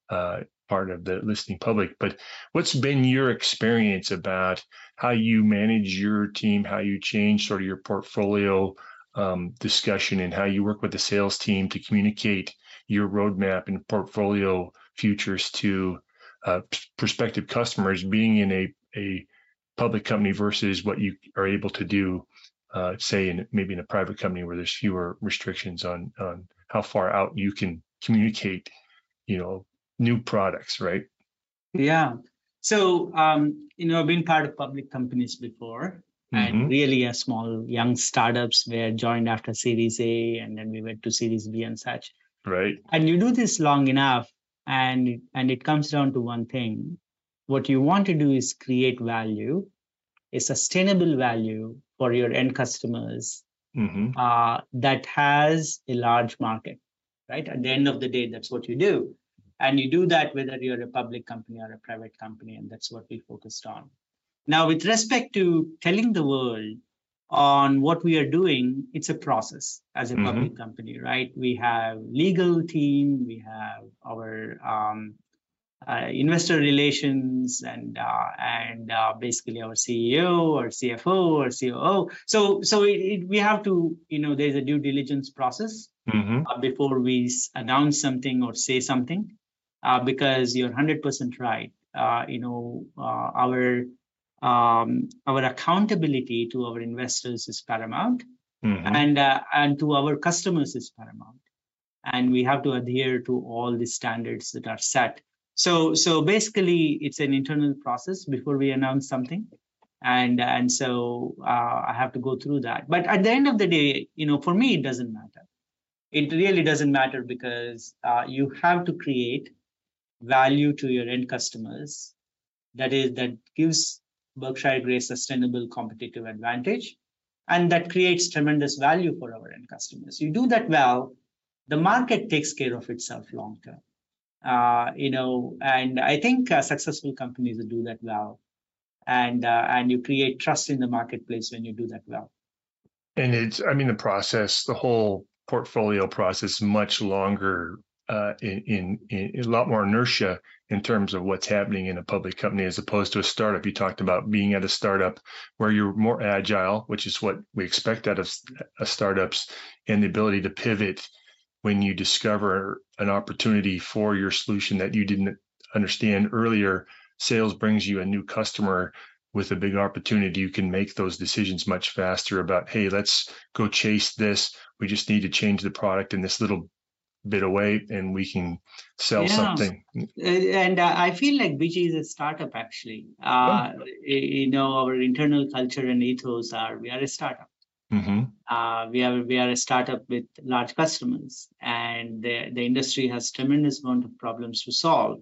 uh, part of the listening public. But what's been your experience about how you manage your team, how you change sort of your portfolio um, discussion, and how you work with the sales team to communicate your roadmap and portfolio futures to uh, prospective customers being in a, a public company versus what you are able to do, uh, say, in maybe in a private company where there's fewer restrictions on on how far out you can communicate, you know, new products, right?
Yeah. So, um, you know, I've been part of public companies before, mm-hmm. and really a small young startups were joined after Series A, and then we went to Series B and such.
Right.
And you do this long enough, and and it comes down to one thing what you want to do is create value a sustainable value for your end customers mm-hmm. uh, that has a large market right at the end of the day that's what you do and you do that whether you're a public company or a private company and that's what we focused on now with respect to telling the world on what we are doing it's a process as a mm-hmm. public company right we have legal team we have our um, uh, investor relations and uh, and uh, basically our ceo or cfo or coo so so it, it, we have to you know there's a due diligence process mm-hmm. Uh, before we announce something or say something uh, because you're 100% right. Uh, you know our um, our accountability to our investors is paramount mm-hmm. and uh, and to our customers is paramount. And we have to adhere to all the standards that are set. So so basically it's an internal process before we announce something. And and so uh, i have to go through that. But at the end of the day you know for me it doesn't matter. It really doesn't matter because uh, you have to create value to your end customers that is that gives Berkshire Grey sustainable competitive advantage. And that creates tremendous value for our end customers. You do that well, the market takes care of itself long term. Uh, you know, and I think uh, successful companies do that well, and uh, and you create trust in the marketplace when you do that well.
And it's, I mean, the process, the whole portfolio process, much longer uh, in, in, in, a lot more inertia in terms of what's happening in a public company as opposed to a startup. You talked about being at a startup where you're more agile, which is what we expect out of startups, and the ability to pivot when you discover an opportunity for your solution that you didn't understand earlier. Sales brings you a new customer with a big opportunity, you can make those decisions much faster about, hey, let's go chase this. We just need to change the product in this little bit away and we can sell yeah. something.
And uh, I feel like BG is a startup actually. Uh, oh. You know, our internal culture and ethos are we are a startup. Mm-hmm. Uh, we are we are a startup with large customers, and the, the industry has tremendous amount of problems to solve.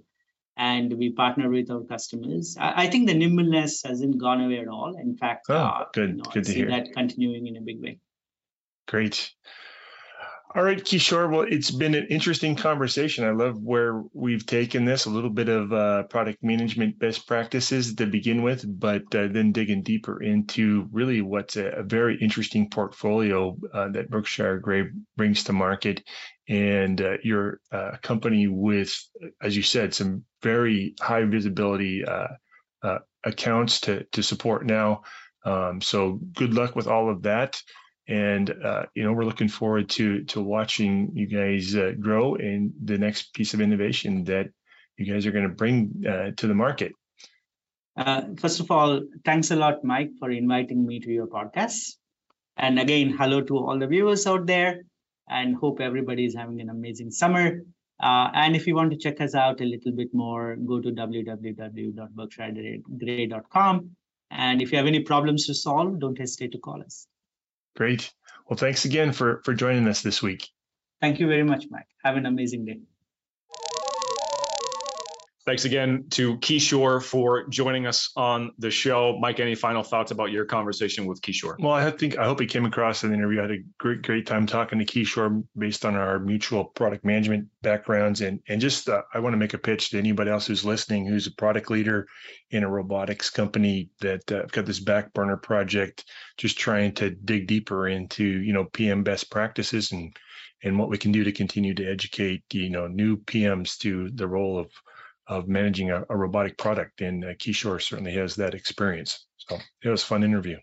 And we partner with our customers. I, I think the nimbleness hasn't gone away at all. In fact,
oh, uh, good, you know, good I to see hear.
that continuing in a big way.
Great. All right, Kishore. Well, it's been an interesting conversation. I love where we've taken this a little bit of uh, product management best practices to begin with, but uh, then digging deeper into really what's a, a very interesting portfolio uh, that Berkshire Grey brings to market. And uh, you're a company with, as you said, some very high visibility uh, uh, accounts to, to support now. Um, so good luck with all of that and uh, you know we're looking forward to to watching you guys uh, grow in the next piece of innovation that you guys are going to bring uh, to the market.
Uh, first of all thanks a lot mike for inviting me to your podcast. And again hello to all the viewers out there and hope everybody is having an amazing summer. Uh, and if you want to check us out a little bit more go to www.berkshiregrey.com and if you have any problems to solve don't hesitate to call us
Great. Well, thanks again for, for joining us this week.
Thank you very much, Mike. Have an amazing day.
Thanks again to Kishore for joining us on the show. Mike, any final thoughts about your conversation with Kishore?
Well, I think I hope he came across in the interview. I had a great, great time talking to Kishore based on our mutual product management backgrounds, and and just uh, I want to make a pitch to anybody else who's listening, who's a product leader in a robotics company that uh, got this back burner project, just trying to dig deeper into you know PM best practices and and what we can do to continue to educate you know new PMs to the role of of managing a, a robotic product. And uh, Kishore certainly has that experience. So it was a fun interview.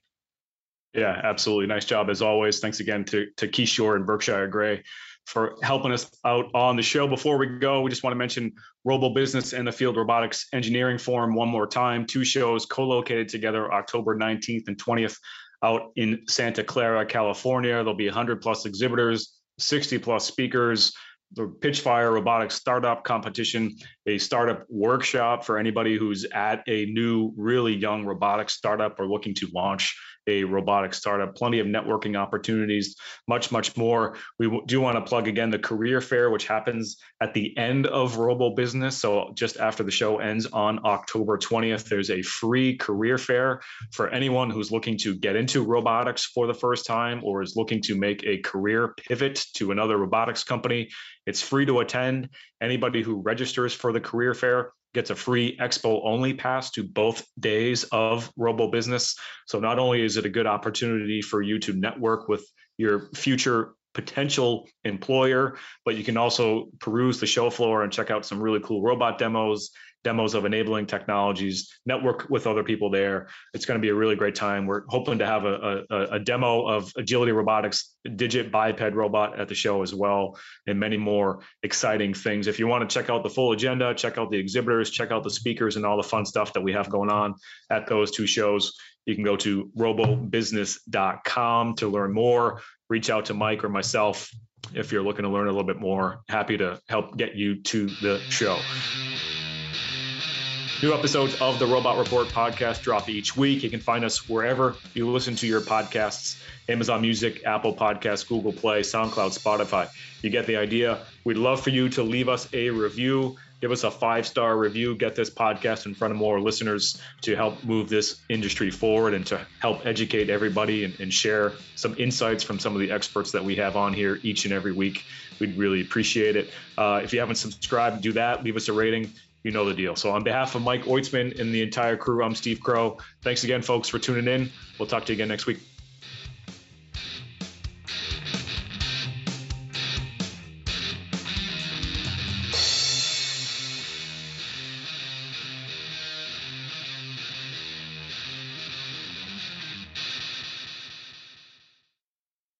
Yeah, absolutely. Nice job as always. Thanks again to, to Kishore and Berkshire Grey for helping us out on the show. Before we go, we just want to mention Robo Business and the Field Robotics Engineering Forum one more time. Two shows co-located together October 19th and 20th out in Santa Clara, California. There'll be 100 plus exhibitors, 60 plus speakers, the Pitchfire Robotics Startup Competition, a startup workshop for anybody who's at a new, really young robotics startup or looking to launch a robotic startup. Plenty of networking opportunities, much, much more. We do want to plug again the career fair, which happens at the end of Robo Business. So just after the show ends on October 20th, there's a free career fair for anyone who's looking to get into robotics for the first time or is looking to make a career pivot to another robotics company. It's free to attend. Anybody who registers for the career fair gets a free expo only pass to both days of robo business. So not only is it a good opportunity for you to network with your future potential employer but you can also peruse the show floor and check out some really cool robot demos demos of enabling technologies, network with other people there. It's going to be a really great time. We're hoping to have a, a, a demo of Agility Robotics Digit biped robot at the show as well, and many more exciting things. If you want to check out the full agenda, check out the exhibitors, check out the speakers, and all the fun stuff that we have going on at those two shows, you can go to robobusiness.com to learn more. Reach out to Mike or myself if you're looking to learn a little bit more. Happy to help get you to the show. New episodes of the Robot Report podcast drop each week. You can find us wherever you listen to your podcasts Amazon Music, Apple Podcasts, Google Play, SoundCloud, Spotify. You get the idea. We'd love for you to leave us a review. Give us a five star review. Get this podcast in front of more listeners to help move this industry forward and to help educate everybody and, and share some insights from some of the experts that we have on here each and every week. We'd really appreciate it. Uh, if you haven't subscribed, do that. Leave us a rating you know the deal. So, on behalf of Mike Oitzman and the entire crew, I'm Steve Crowe. Thanks again, folks, for tuning in. We'll talk to you again next week.